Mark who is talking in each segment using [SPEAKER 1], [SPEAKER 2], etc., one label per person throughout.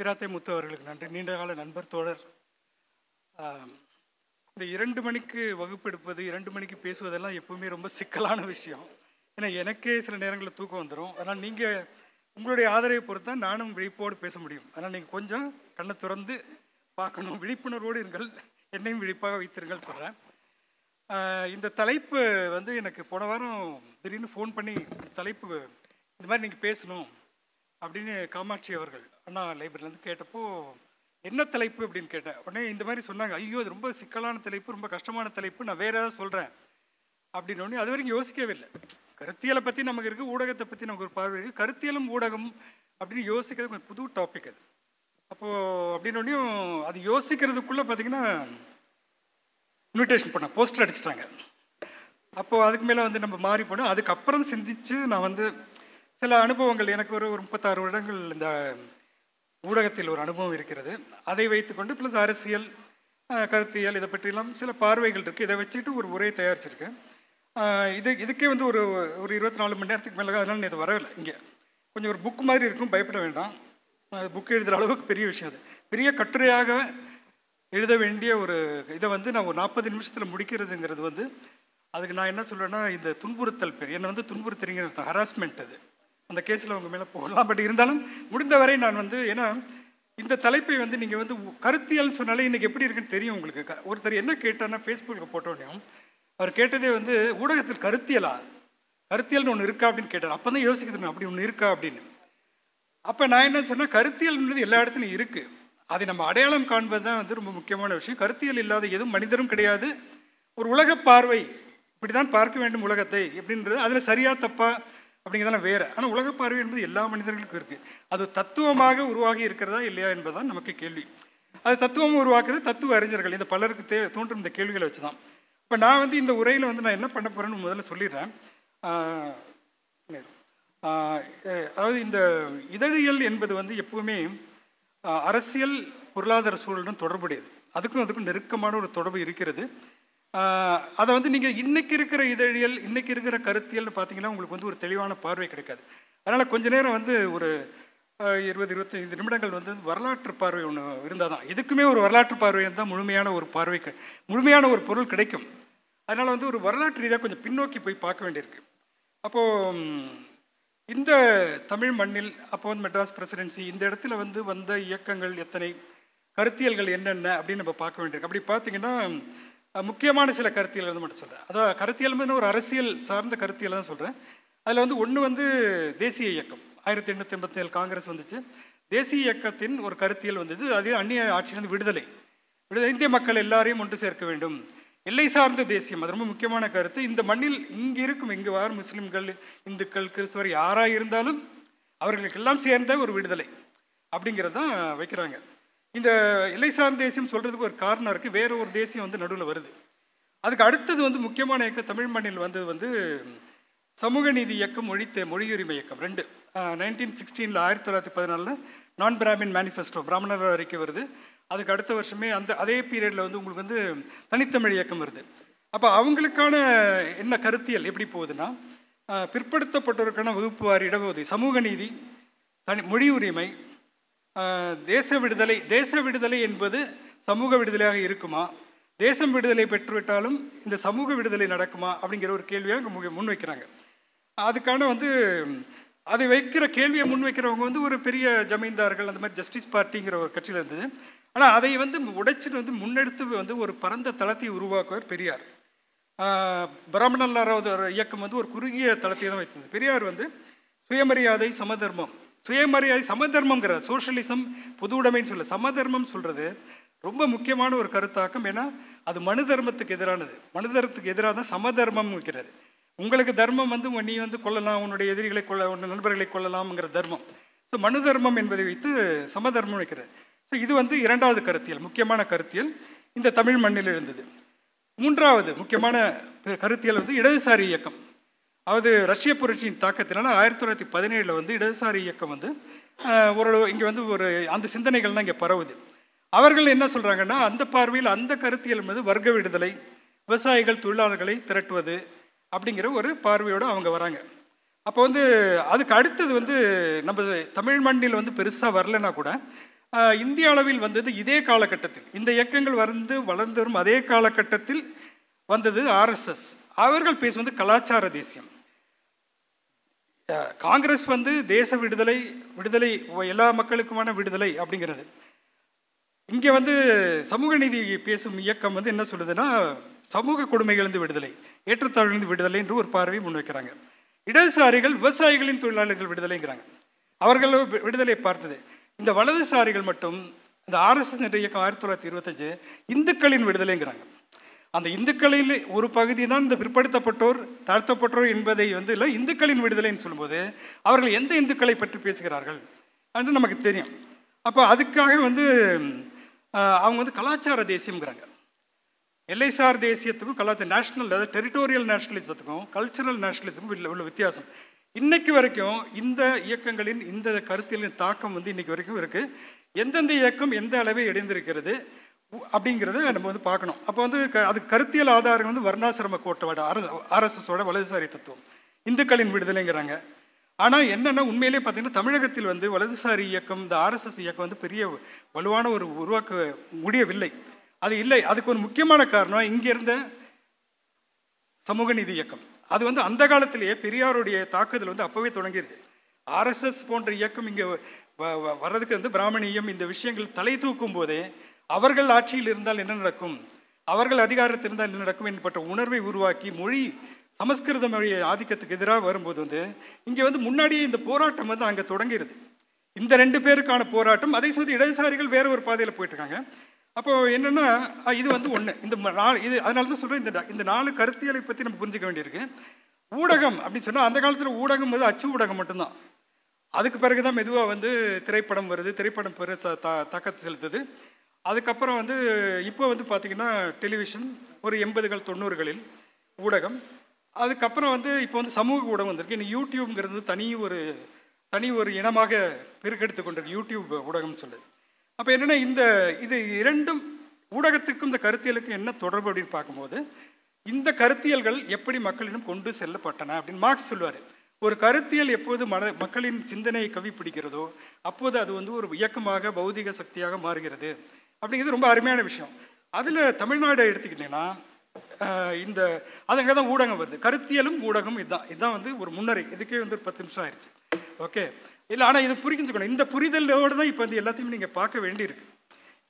[SPEAKER 1] பிராத்தே முத்து அவர்களுக்கு நன்றி. நீண்ட கால நண்பர் தோழர். இந்த இரண்டு மணிக்கு வகுப்பு எடுப்பது இரண்டு மணிக்கு பேசுவதெல்லாம் எப்பவுமே ரொம்ப சிக்கலான விஷயம். ஏன்னா எனக்கே சில நேரங்களில் தூக்கம் வந்துடும் அதனால் நீங்கள் உங்களுடைய ஆதரவை பொறுத்து தான் நானும் விழிப்போடு பேச முடியும். அதனால் நீங்கள் கொஞ்சம் கண்ணை திறந்து பார்க்கணும். விழிப்புணர்வோடு இருங்கள். என்னையும் விழிப்பாக வைத்திருங்கள் சொல்கிறேன் இந்த தலைப்பு வந்து எனக்கு போன வாரம் திடீர்னு ஃபோன் பண்ணி இந்த தலைப்பு இந்த மாதிரி நீங்கள் பேசணும். அப்படின்னு காமாட்சி அவர்கள் அண்ணா லைப்ரரியிலேருந்து கேட்டப்போ என்ன தலைப்பு? அப்படின்னு கேட்டேன். உடனே இந்த மாதிரி சொன்னாங்க. ஐயோ அது ரொம்ப சிக்கலான தலைப்பு ரொம்ப கஷ்டமான தலைப்பு நான் வேறு ஏதாவது சொல்கிறேன் அப்படின்னு அது வரைக்கும் யோசிக்கவே இல்லை. கருத்தியலை பற்றி நமக்கு இருக்குது ஊடகத்தை பற்றி நமக்கு ஒரு பார்வை இருக்குது கருத்தியலும் ஊடகம் அப்படின்னு யோசிக்கிறது கொஞ்சம் புது டாபிக் அது. அப்போது அப்படின்னு அது யோசிக்கிறதுக்குள்ளே பார்த்தீங்கன்னா இன்விடேஷன் பண்ணேன். போஸ்டர் அடிச்சிட்டாங்க. அப்போது அதுக்கு மேலே வந்து நம்ம மாறி போனோம். அதுக்கப்புறம் சிந்திச்சு நான் வந்து சில அனுபவங்கள் எனக்கு ஒரு ஒரு முப்பத்தாறு வருடங்கள் இந்த ஊடகத்தில் ஒரு அனுபவம் இருக்கிறது. அதை வைத்துக்கொண்டு ப்ளஸ் அரசியல் கருத்தியல் இதை பற்றியெல்லாம் சில பார்வைகள் இருக்குது இதை வச்சுட்டு ஒரு உரையை தயாரிச்சிருக்கேன். இது இதுக்கே வந்து ஒரு ஒரு இருபத்தி நாலு மணி நேரத்துக்கு மேலே அதனால் இது வரவில்லை. இங்கே கொஞ்சம் ஒரு புக் மாதிரி இருக்கும் பயப்பட வேண்டாம். புக் எழுதுகிற அளவுக்கு பெரிய விஷயம் அது. பெரிய கட்டுரையாக எழுத வேண்டிய ஒரு இதை வந்து நான் ஒரு நாற்பது நிமிஷத்தில் முடிக்கிறதுங்கிறது வந்து அதுக்கு நான் என்ன சொல்லுவேன்னா இந்த துன்புறுத்தல் பேர் என்னை வந்து துன்புறுத்துறீங்க ஹராஸ்மெண்ட் அது. அந்த கேஸில் உங்கள் மேலே போகலாம் பட் இருந்தாலும் முடிந்தவரை நான் வந்து ஏன்னா இந்த தலைப்பை வந்து நீங்கள் வந்து கருத்தியல்னு சொன்னாலே இன்றைக்கி எப்படி இருக்குன்னு தெரியும் உங்களுக்கு. க- ஒருத்தர் என்ன கேட்டார்னா ஃபேஸ்புக்கில் போட்டோடனையும் அவர் கேட்டதே வந்து ஊடகத்தில் கருத்தியலா? கருத்தியல்னு ஒன்று இருக்கா? அப்படின்னு கேட்டார். அப்போ தான் யோசிக்கிறது அப்படி ஒன்று இருக்கா? அப்படின்னு. அப்போ நான் என்ன சொன்னேன் கருத்தியல்ன்றது எல்லா இடத்துலையும் இருக்குது அதை நம்ம அடையாளம் காண்பது தான் வந்து ரொம்ப முக்கியமான விஷயம். கருத்தியல் இல்லாத எதுவும் மனிதரும் கிடையாது. ஒரு உலக பார்வை இப்படி தான் பார்க்க வேண்டும் உலகத்தை எப்படின்றது அதில் சரியாக தப்பாக அப்படிங்கிறதெல்லாம் வேறு. ஆனால் உலக பார்வை என்பது எல்லா மனிதர்களுக்கும் இருக்குது அது தத்துவமாக உருவாகி இருக்கிறதா இல்லையா என்பதுதான் நமக்கு கேள்வி. அது தத்துவம் உருவாக்குறது தத்துவ அறிஞர்கள். இந்த பலருக்கு தே தோன்றும் இந்த கேள்விகளை வச்சு தான் இப்போ நான் வந்து இந்த உரையில் வந்து நான் என்ன பண்ண போகிறேன்னு முதல்ல சொல்லிடுறேன். அதாவது இந்த இதழியல் என்பது வந்து எப்பவுமே அரசியல் பொருளாதார சூழலுடன் தொடர்புடையது. அதுக்கும் அதுக்கும் நெருக்கமான ஒரு தொடர்பு இருக்கிறது. அதை வந்து நீங்கள் இன்றைக்கி இருக்கிற இதழியல் இன்றைக்கி இருக்கிற கருத்தியல்னு பார்த்தீங்கன்னா உங்களுக்கு வந்து ஒரு தெளிவான பார்வை கிடைக்காது. அதனால் கொஞ்ச நேரம் வந்து ஒரு இருபது இருபத்தைந்து நிமிடங்கள் வந்து வரலாற்று பார்வை ஒன்று இருந்தால் தான் இதுக்குமே ஒரு வரலாற்று பார்வை இருந்தால் முழுமையான ஒரு பார்வை கிடை- முழுமையான ஒரு பொருள் கிடைக்கும். அதனால் வந்து ஒரு வரலாற்று ரீதியாக கொஞ்சம் பின்னோக்கி போய் பார்க்க வேண்டியிருக்கு. அப்போது இந்த தமிழ் மண்ணில் அப்போ வந்து மெட்ராஸ் பிரசிடென்சி இந்த இடத்துல வந்து வந்த இயக்கங்கள் எத்தனை கருத்தியல்கள் என்னென்ன அப்படின்னு நம்ம பார்க்க வேண்டியிருக்கு. அப்படி பார்த்தீங்கன்னா முக்கியமான சில கருத்தியல் வந்து மட்டும் சொல்கிறேன் அதாவது கருத்தியல் ஒரு அரசியல் சார்ந்த கருத்தியல் தான் சொல்கிறேன் அதில் வந்து ஒன்று வந்து தேசிய இயக்கம். ஆயிரத்தி எண்ணூற்றி எண்பத்தி ஏழு காங்கிரஸ் வந்துச்சு. தேசிய இயக்கத்தின் ஒரு கருத்தியல் வந்தது அது அந்நிய ஆட்சியிலிருந்து விடுதலை. விடுதலை இந்திய மக்கள் எல்லாரையும் ஒன்று சேர்க்க வேண்டும். எல்லை சார்ந்த தேசியம் அது ரொம்ப முக்கியமான கருத்து. இந்த மண்ணில் இங்கே இருக்கும் இங்கு வார் முஸ்லிம்கள் இந்துக்கள் கிறிஸ்துவர் யாராக இருந்தாலும் அவர்களுக்கெல்லாம் சேர்ந்த ஒரு விடுதலை அப்படிங்கிறது தான் வைக்கிறாங்க. இந்த எல்லை சார்ந்த தேசியம் சொல்கிறதுக்கு ஒரு காரணம் இருக்குது வேற ஒரு தேசியம் வந்து நடுவில் வருது. அதுக்கு அடுத்தது வந்து முக்கியமான இயக்கம் தமிழ் மண்ணில் வந்தது வந்து சமூக நீதி இயக்கம் மொழித்த மொழியுரிமை இயக்கம் ரெண்டு. நைன்டீன் சிக்ஸ்டீனில் ஆயிரத்தி தொள்ளாயிரத்தி பதினாலில் நான் பிராமின் மேனிஃபெஸ்டோ பிராமணர் அறிக்கை வருது. அதுக்கு அடுத்த வருஷமே அந்த அதே பீரியடில் வந்து உங்களுக்கு வந்து தனித்தமிழ் இயக்கம் வருது. அப்போ அவங்களுக்கான என்ன கருத்தியல் எப்படி போகுதுன்னா பிற்படுத்தப்பட்டோருக்கான வகுப்பு வாரி இடஒதுக்கீடு சமூக நீதி தனி மொழி உரிமை தேச விடுதலை தேச விடுதலை என்பது சமூக விடுதலையாக இருக்குமா? தேசம் விடுதலை பெற்றுவிட்டாலும் இந்த சமூக விடுதலை நடக்குமா? அப்படிங்கிற ஒரு கேள்வியை அங்கே முன் வைக்கிறாங்க அதுக்கான வந்து அதை வைக்கிற கேள்வியை முன்வைக்கிறவங்க வந்து ஒரு பெரிய ஜமீன்தார்கள் அந்த மாதிரி ஜஸ்டிஸ் பார்ட்டிங்கிற ஒரு கட்சியில் இருந்தது. ஆனால் அதை வந்து உடைச்சிட்டு வந்து முன்னெடுத்து வந்து ஒரு பரந்த தளத்தை உருவாக்குவார் பெரியார். ஆஹ் பிராமணல்லாராவது இயக்கம் வந்து ஒரு குறுகிய தளத்தை தான் வைத்தது. பெரியார் வந்து சுயமரியாதை சமதர்மம் சுயமரியாதை சமதர்மங்கிற சோஷியலிசம் புது உடைமைன்னு சொல்ல சமதர்மம் சொல்கிறது ரொம்ப முக்கியமான ஒரு கருத்தாக்கம். ஏன்னா அது மனு தர்மத்துக்கு எதிரானது. மனு தர்மத்துக்கு எதிராக தான் சமதர்மம் இருக்கிறது உங்களுக்கு தர்மம் வந்து நீ வந்து கொல்லலாம் உன்னுடைய எதிரிகளை கொள்ள உன் நண்பர்களை கொள்ளலாம்ங்கிற தர்மம். ஸோ மனு தர்மம் என்பதை வைத்து சமதர்மம் வைக்கிறார் ஸோ இது வந்து இரண்டாவது கருத்தியல் முக்கியமான கருத்தியல். இந்த தமிழ் மண்ணில் எழுந்தது. மூன்றாவது முக்கியமான கருத்தியல் வந்து இடதுசாரி இயக்கம். அது ரஷ்ய புரட்சியின் தாக்கத்தினால ஆயிரத்தி தொள்ளாயிரத்தி பதினேழில் வந்து இடதுசாரி இயக்கம் வந்து ஓரளவு இங்கே வந்து ஒரு அந்த சிந்தனைகள்லாம் இங்கே பரவுது. அவர்கள் என்ன சொல்கிறாங்கன்னா அந்த பார்வையில் அந்த கருத்தியல் மீது வர்க்க விடுதலை விவசாயிகள் தொழிலாளர்களை திரட்டுவது அப்படிங்கிற ஒரு பார்வையோடு அவங்க வராங்க. அப்போ வந்து அதுக்கு அடுத்தது வந்து நம்ம தமிழ் மண்ணில் வந்து பெருசாக வரலன்னா கூட இந்திய அளவில் வந்தது இதே காலகட்டத்தில் இந்த இயக்கங்கள் வந்து வளர்ந்து வரும் அதே காலகட்டத்தில் வந்தது ஆர்எஸ்எஸ் அவர்கள் பேசுவது கலாச்சார தேசியம். காங்கிரஸ் வந்து தேச விடுதலை விடுதலை எல்லா மக்களுக்குமான விடுதலை அப்படிங்கிறது. இங்கே வந்து சமூக நீதி பேசும் இயக்கம் வந்து என்ன சொல்லுதுன்னா சமூக கொடுமைகளிலிருந்து விடுதலை ஏற்றத்தாழ்விலிருந்து விடுதலை என்று ஒரு பார்வையை முன்வைக்கிறாங்க. இடதுசாரிகள் விவசாயிகளின் தொழிலாளர்கள் விடுதலைங்கிறாங்க. அவர்கள் வி- விடுதலை பார்த்தது. இந்த வலதுசாரிகள் மட்டும் இந்த ஆர்எஸ்எஸ் என்ற இயக்கம் ஆயிரத்தி தொள்ளாயிரத்தி இருபத்தஞ்சு இந்துக்களின் விடுதலைங்கிறாங்க. அந்த இந்துக்களில் ஒரு பகுதி தான் இந்த பிற்படுத்தப்பட்டோர் தாழ்த்தப்பட்டோர் என்பதை வந்து இல்லை இந்துக்களின் விடுதலைன்னு சொல்லும்போது அவர்கள் எந்த இந்துக்களை பற்றி பேசுகிறார்கள் என்று நமக்கு தெரியும். அப்போ அதுக்காக வந்து அவங்க வந்து கலாச்சார தேசியம்ங்கிறாங்க. எல்லைசார் தேசியத்துக்கும் கலாச்சார நேஷனல் அதாவது டெரிட்டோரியல் நேஷனலிசத்துக்கும் கல்ச்சுரல் நேஷனலிசத்துக்கும் உள்ள உள்ள வித்தியாசம். இன்னைக்கு வரைக்கும் இந்த இயக்கங்களின் இந்த கருத்தியலின் தாக்கம் வந்து இன்னைக்கு வரைக்கும் இருக்குது எந்தெந்த இயக்கம் எந்த அளவை இடைந்திருக்கிறது அப்படிங்கிறத நம்ம வந்து பார்க்கணும். அப்போ வந்து க அதுக்கு கருத்தியல் ஆதாரம் வந்து வர்ணாசிரம கோட்டவாடு ஆர்எஸ்எஸோட வலதுசாரி தத்துவம். இந்துக்களின் விடுதலைங்கிறாங்க. ஆனால் என்னென்னா உண்மையிலே பார்த்தீங்கன்னா தமிழகத்தில் வந்து வலதுசாரி இயக்கம் இந்த ஆர்எஸ்எஸ் இயக்கம் வந்து பெரிய வலுவான ஒரு உருவாக்க முடியவில்லை. அது இல்லை அதுக்கு ஒரு முக்கியமான காரணம் இங்கே இருந்த சமூக நீதி இயக்கம். அது வந்து அந்த காலத்திலேயே பெரியாருடைய தாக்குதல் வந்து அப்போவே தொடங்கிடுது ஆர்எஸ்எஸ் போன்ற இயக்கம் இங்கே வர்றதுக்கு வந்து பிராமணியம் இந்த விஷயங்கள் தலை தூக்கும் போதே அவர்கள் ஆட்சியில் இருந்தால் என்ன நடக்கும்? அவர்கள் அதிகாரத்தில் இருந்தால் என்ன நடக்கும் என்பட்ட உணர்வை உருவாக்கி மொழி சமஸ்கிருத மொழியை ஆதிக்கத்துக்கு எதிராக வரும்போது வந்து இங்கே வந்து முன்னாடியே இந்த போராட்டம் வந்து அங்கே தொடங்கிடுது இந்த ரெண்டு பேருக்கான போராட்டம் அதே சமயத்தில் இடதுசாரிகள் வேற ஒரு பாதையில் போயிட்டு அப்போ என்னென்னா இது வந்து ஒன்று இந்த ம- நாலு இது அதனால தான் சொல்கிறேன் இந்த இந்த நாலு கருத்தியலை பற்றி நம்ம புரிஞ்சுக்க வேண்டியிருக்கு. ஊடகம் அப்படின்னு சொன்னால் அந்த காலத்தில் ஊடகம் வந்து அச்சு ஊடகம் மட்டும்தான். அதுக்கு பிறகு தான் மெதுவாக வந்து திரைப்படம் வருது. திரைப்படம் பெரு த தா- தாக்கத்தை செலுத்துது. அதுக்கப்புறம் வந்து இப்போ வந்து பார்த்திங்கன்னா டெலிவிஷன் ஒரு எண்பதுகள் தொண்ணூறுகளில் ஊடகம். அதுக்கப்புறம் வந்து இப்போ வந்து சமூக ஊடகம் வந்திருக்கு. இன்னும் யூடியூப்ங்கிறது தனி ஒரு தனி ஒரு இனமாக பெருக்கெடுத்து கொண்டிருக்கு. யூடியூப் ஊடகம்னு சொல்லுது அப்போ என்னென்னா இந்த இது இரண்டும் ஊடகத்துக்கும் இந்த கருத்தியலுக்கும் என்ன தொடர்பு அப்படின்னு பார்க்கும்போது இந்த கருத்தியல்கள் எப்படி மக்களிடம் கொண்டு செல்லப்பட்டன அப்படின்னு மார்க்ஸ் சொல்லுவார். ஒரு கருத்தியல் எப்போது மன மக்களின் சிந்தனையை கவி பிடிக்கிறதோ அப்போது அது வந்து ஒரு இயக்கமாக பௌதிக சக்தியாக மாறுகிறது. அப்படிங்கிறது ரொம்ப அருமையான விஷயம். அதில் தமிழ்நாடு எடுத்துக்கிட்டிங்கன்னா இந்த அது அங்கே தான் ஊடகம் வருது. கருத்தியலும் ஊடகம் இதுதான் இதுதான் வந்து ஒரு முன்னரை இதுக்கே வந்து ஒரு பத்து நிமிஷம் ஆயிடுச்சு ஓகே? இல்லை ஆனால் இது புரிஞ்சுக்கணும். இந்த புரிதலோடு தான் இப்போ வந்து எல்லாத்தையும் நீங்கள் பார்க்க வேண்டியிருக்கு.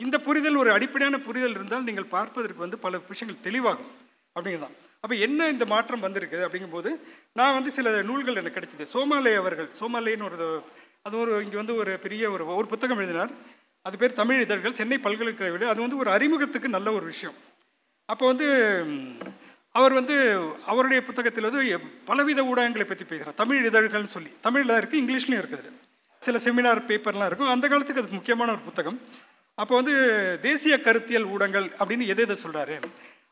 [SPEAKER 1] இந்த புரிதல் ஒரு அடிப்படையான புரிதல் இருந்தால் நீங்கள் பார்ப்பதற்கு வந்து பல விஷயங்கள் தெளிவாகும். அப்படிங்கிறதான் அப்போ என்ன இந்த மாற்றம் வந்திருக்கு அப்படிங்கும்போது நான் வந்து சில நூல்கள் எனக்கு கிடைச்சிது. சோமாலே அவர்கள் சோமாலேன்னு ஒரு அது ஒரு இங்கே வந்து ஒரு பெரிய ஒரு ஒரு புத்தகம் எழுதினார். அது பேர் தமிழ் இதழ்கள் சென்னை பல்கலைக்கழக அது வந்து ஒரு அறிமுகத்துக்கு நல்ல ஒரு விஷயம். அப்போ வந்து அவர் வந்து அவருடைய புத்தகத்தில் வந்து பலவித ஊடகங்களை பற்றி பேசுகிறார் தமிழ் இதழ்கள்னு சொல்லி. தமிழில் இருக்குது இங்கிலீஷ்லையும் இருக்குது சில செமினார் பேப்பர்லாம் இருக்கும். அந்த காலத்துக்கு அது முக்கியமான ஒரு புத்தகம். அப்போ வந்து தேசிய கருத்தியல் ஊடகங்கள் அப்படின்னு எதை எதை சொல்கிறாரு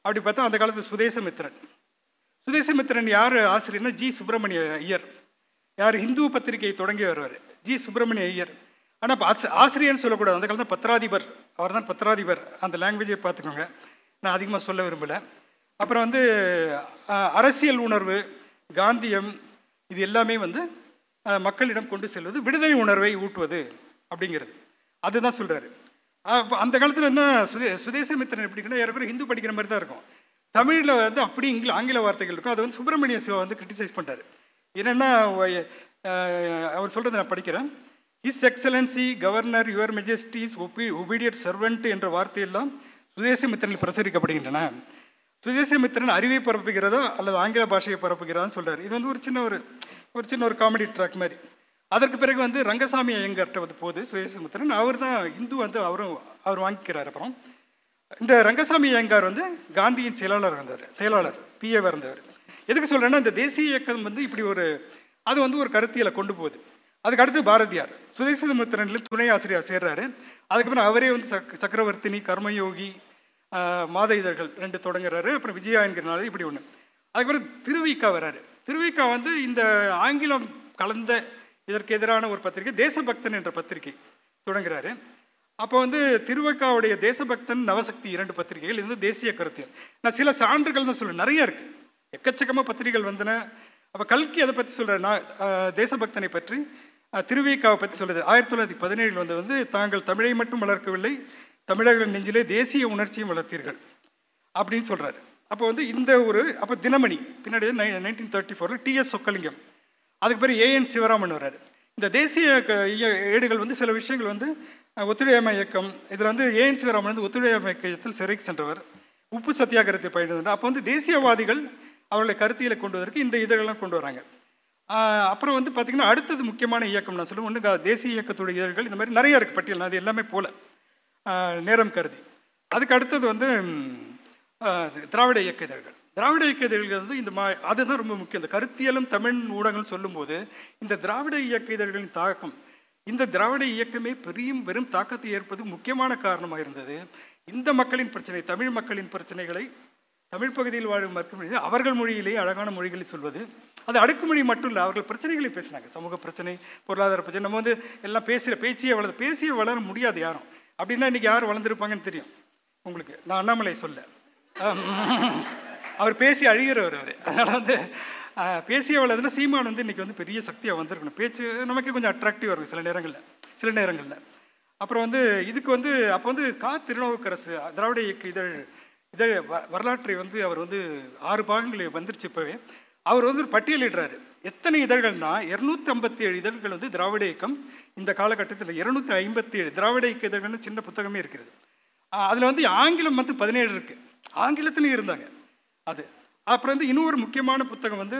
[SPEAKER 1] அப்படி பார்த்தா அந்த காலத்து சுதேசமித்திரன் சுதேசமித்திரன் யார்? ஆசிரியர்னா ஜி சுப்பிரமணிய ஐயர். யார்? இந்து பத்திரிகையை தொடங்கி வருவார். ஜி சுப்பிரமணிய ஐயர். ஆனால் இப்போ ஆசி ஆசிரியர்னு சொல்லக்கூடாது. அந்த காலத்தில் பத்திராதிபர் அவர் தான் பத்திராதிபர். அந்த லாங்குவேஜை பார்த்துக்கோங்க. நான் அதிகமாக சொல்ல விரும்பலை. அப்புறம் வந்து அரசியல் உணர்வு காந்தியம் இது எல்லாமே வந்து மக்களிடம் கொண்டு செல்வது விடுதலை உணர்வை ஊட்டுவது அப்படிங்கிறது. அதுதான் சொல்கிறாரு அந்த காலத்தில் என்ன சுதே சுதேசமித்திரன் எப்படின்னா யாருக்கும் ஹிந்து படிக்கிற மாதிரி தான் இருக்கும். தமிழில் வந்து அப்படி இங்கில ஆங்கில வார்த்தைகள் இருக்கும். அதை வந்து சுப்பிரமணிய சிவா வந்து கிரிட்டிசைஸ் பண்ணுறாரு என்னென்னா அவர் சொல்கிறத நான் படிக்கிறேன். His excellency governor your majesties ஒபி obedient servant என்ற வார்த்தையெல்லாம் சுதேசமித்திரனில் பிரசுரிக்கப்படுகின்றன. சுதேசமித்திரன் அறிவை பரப்புகிறதா அல்லது ஆங்கில பாஷையை பரப்புகிறதான்னு சொல்கிறார் இது வந்து ஒரு சின்ன ஒரு ஒரு சின்ன ஒரு காமெடி ட்ராக் மாதிரி. அதற்கு பிறகு வந்து ரங்கசாமி ஐயங்கர்கிட்ட வந்து போகுது சுதேசமித்திரன் அவர் தான் இந்து வந்து அவரும் அவர் வாங்கிக்கிறார் அப்புறம். இந்த ரங்கசாமி ஐயங்கார் வந்து காந்தியின் செயலாளர் வந்தார் செயலாளர் பிஏ இருந்தவர். எதுக்கு சொல்கிறேன்னா இந்த தேசிய இயக்கம் வந்து இப்படி ஒரு அது வந்து ஒரு கருத்தியலை கொண்டு போகுது. அதுக்கு அடுத்து பாரதியார். சுதேசமித்திரன்ல துணை ஆசிரியர் சேர்றாரு. அதுக்கப்புறம் அவரே வந்து சக் சக்கரவர்த்தினி கர்மயோகி மாத இதழ்கள் ரெண்டு தொடங்குறாரு. அப்புறம் விஜயா என்கிறனால இப்படி ஒன்று அதுக்கப்புறம் திருவிக்கா வராரு. திருவிக்கா வந்து இந்த ஆங்கிலம் கலந்த இதற்கு எதிரான ஒரு பத்திரிகை தேசபக்தன் என்ற பத்திரிகை தொடங்குறாரு. அப்போ வந்து திருவக்காவுடைய தேசபக்தன் நவசக்தி இரண்டு பத்திரிகைகள் இது வந்து தேசிய கருத்தியல். நான் சில சான்றுகள் தான் சொல்லுவேன் நிறைய இருக்கு. எக்கச்சக்கமாக பத்திரிகைகள் வந்தன. அப்போ கல்கி அதை பற்றி சொல்கிறேன் நான் தேசபக்தனை பற்றி. திருவிக்காவை பற்றி சொல்லுது ஆயிரத்தி தொள்ளாயிரத்தி பதினேழில் வந்து வந்து தாங்கள் தமிழை மட்டும் வளர்க்கவில்லை தமிழர்கள் நெஞ்சிலே தேசிய உணர்ச்சியும் வளர்த்தீர்கள் அப்படின்னு சொல்கிறாரு அப்போ வந்து இந்த ஒரு அப்போ தினமணி பின்னாடி நைன்டீன் தேர்ட்டி ஃபோரில் டிஎஸ் சொக்கலிங்கம். அதுக்கு பிறகு ஏஎன் சிவராமன் வர்றாரு. இந்த தேசிய க- இய- ஏடுகள் வந்து சில விஷயங்கள் வந்து ஒத்துழையாமை இயக்கம் இதில் வந்து ஏஎன் சிவராமன் வந்து ஒத்துழையாமை இயக்கத்தில் சிறைக்கு சென்றவர். உப்பு சத்தியாகிரகத்தை பயின்றவர் அப்போ வந்து தேசியவாதிகள் அவர்களை கருத்தியில் கொண்டு வதற்கு இந்த இதழெல்லாம் கொண்டு வராங்க. அப்புறம் வந்து பார்த்திங்கன்னா அடுத்தது முக்கியமான இயக்கம் நான் சொல்லுவேன். ஒன்று தேசிய இயக்கத்துடைய இதழ்கள் இந்த மாதிரி நிறைய இருக்குது பட்டியல். அது எல்லாமே போல. நேரம் கருதி. அதுக்கு அடுத்தது வந்து இது திராவிட இயக்க இதழ்கள். திராவிட இயக்க இதழ்கள் வந்து இந்த மா அதுதான் ரொம்ப முக்கியம். இந்த கருத்தியலும் தமிழ் ஊடகங்கள் சொல்லும்போது இந்த திராவிட இயக்க இதழ்களின் தாக்கம் இந்த திராவிட இயக்கமே பெரிய வெறும் தாக்கத்தை ஏற்பது முக்கியமான காரணமாக இருந்தது. இந்த மக்களின் பிரச்சனை தமிழ் மக்களின் பிரச்சனைகளை தமிழ் பகுதியில் வாழும் மக்கள் அவர்கள் மொழியிலேயே அழகான மொழிகளை சொல்வது. அது அடுக்குமொழி மட்டும் இல்லை அவர்கள் பிரச்சனைகளை பேசினாங்க. சமூக பிரச்சனை பொருளாதார பிரச்சனை நம்ம வந்து எல்லாம் பேசுகிற பேச்சியே வளர்ந்து பேசியே வளர முடியாது யாரும். அப்படின்னா இன்றைக்கி யார் வளர்ந்துருப்பாங்கன்னு தெரியும். உங்களுக்கு நான் அண்ணாமலை சொல்ல. அவர் பேசி அழிகிறவர் அவர். அதனால் வந்து பேசிய வளர்ந்துன்னா சீமான் வந்து இன்றைக்கி வந்து பெரிய சக்தியாக வந்திருக்கணும். பேச்சு நமக்கே கொஞ்சம் அட்ராக்டிவாக இருக்கும் சில நேரங்களில் சில நேரங்களில். அப்புறம் வந்து இதுக்கு வந்து அப்போ வந்து கா. திருநாவுக்கரசு திராவிட இயக்க இதழ் இதை வ- வரலாற்றை வந்து அவர் வந்து ஆறு பாகங்கள் வந்துருச்சு இப்போவே. அவர் வந்து ஒரு பட்டியலிடுறாரு. எத்தனை இதழ்கள்னா இரநூத்தி ஐம்பத்தி ஏழு இதழ்கள் வந்து திராவிட இயக்கம் இந்த காலகட்டத்தில் இரநூத்தி ஐம்பத்தி ஏழு திராவிட இயக்க இதழ்கள்னு சின்ன புத்தகமே இருக்கிறது அதில் வந்து ஆங்கிலம் வந்து பதினேழு இருக்குது ஆங்கிலத்திலையும் இருந்தாங்க. அது. அப்புறம் வந்து இன்னொரு முக்கியமான புத்தகம் வந்து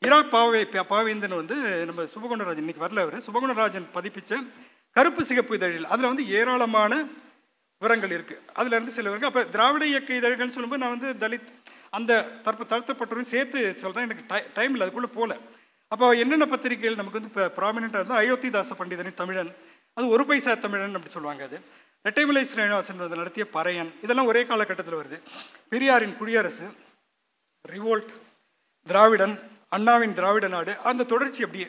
[SPEAKER 1] இரா பாவே பாவேந்தன் வந்து நம்ம சுபகுணராஜன் இன்னைக்கு வரல அவர். சுபகுணராஜன் பதிப்பித்த கருப்பு சிகப்பு இதழில். அதில் வந்து ஏராளமான விவரங்கள் இருக்குது அதில் இருந்து சில விவரங்கள். அப்போ திராவிட இயக்க இதழ்கள்னு சொல்லும்போது நான் வந்து தலித் அந்த தற்போ தளர்த்தப்பட்டவரையும் சேர்த்து சொல்கிறேன் எனக்கு டை டைம் இல்லை. அதுக்குள்ளே போகல அப்போ என்னென்ன பத்திரிகைகள் நமக்கு வந்து இப்போ ப்ராமினெண்ட்டாக இருந்தால் அயோத்திதாச பண்டிதனின் தமிழன் அது ஒரு பைசா தமிழன் அப்படி சொல்லுவாங்க அது. ரெட்டைமலை ஸ்ரீனிவாசன் நடத்திய பறையன் இதெல்லாம் ஒரே காலகட்டத்தில் வருது. பெரியாரின் குடியரசு ரிவோல்ட் திராவிடன் அண்ணாவின் திராவிட நாடு அந்த தொடர்ச்சி அப்படியே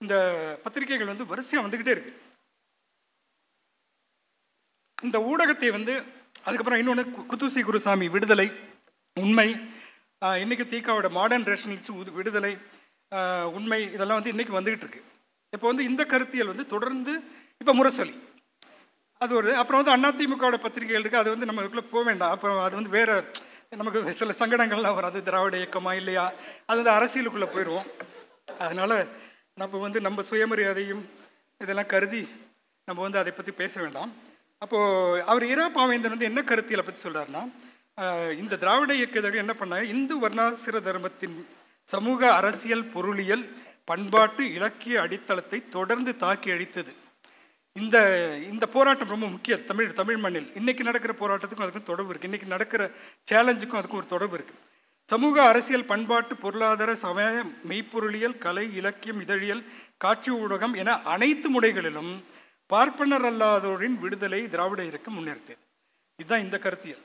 [SPEAKER 1] இந்த பத்திரிகைகள் வந்து வரிசையாக வந்துக்கிட்டே இருக்குது இந்த ஊடகத்தை வந்து அதுக்கப்புறம் இன்னொன்று குத்துசி குருசாமி விடுதலை உண்மை. இன்றைக்கி தீக்காவோட மாடர்ன் ரேஷனலிஸ்ட் விடுதலை உண்மை இதெல்லாம் வந்து இன்றைக்கி வந்துக்கிட்டு இருக்கு. இப்போ வந்து இந்த கருத்தியல் வந்து தொடர்ந்து இப்போ முரசொலி. அது ஒரு அப்புறம் வந்து அதிமுகவோட பத்திரிகைகள் இருக்குது அது வந்து நம்மளுக்குள்ளே போக வேண்டாம். அப்புறம் அது வந்து வேறு நமக்கு சில சங்கடங்கள்லாம் வராது திராவிட இயக்கமா இல்லையா? அது வந்து அரசியலுக்குள்ளே போயிடுவோம் அதனால் நம்ம வந்து நம்ம சுயமரியாதையும் இதெல்லாம் கருதி நம்ம வந்து அதை பற்றி பேச வேண்டாம். அப்போது அவர் இரா பாவேந்தன் வந்து என்ன கருத்தியில் பற்றி சொல்கிறாருன்னா இந்த திராவிட இயக்கத்தோடு என்ன பண்ணாங்க? இந்து வர்ணாசிர தர்மத்தின் சமூக அரசியல் பொருளியல் பண்பாட்டு இலக்கிய அடித்தளத்தை தொடர்ந்து தாக்கி அழித்தது இந்த இந்த போராட்டம் ரொம்ப முக்கிய தமிழ் தமிழ் மண்ணில். இன்றைக்கி நடக்கிற போராட்டத்துக்கும் அதுக்கும் தொடர்பு இருக்குது இன்றைக்கி நடக்கிற சேலஞ்சுக்கும் அதுக்கும் ஒரு தொடர்பு இருக்குது சமூக அரசியல் பண்பாட்டு பொருளாதார சமய மெய்ப்பொருளியல் கலை இலக்கியம் இதழியல் காட்சி ஊடகம் என அனைத்து முறைகளிலும் பார்ப்பனர் அல்லாதோரின் விடுதலை திராவிட இயக்கம் முன்னேறுத்தேன் இதுதான் இந்த கருத்தியல்.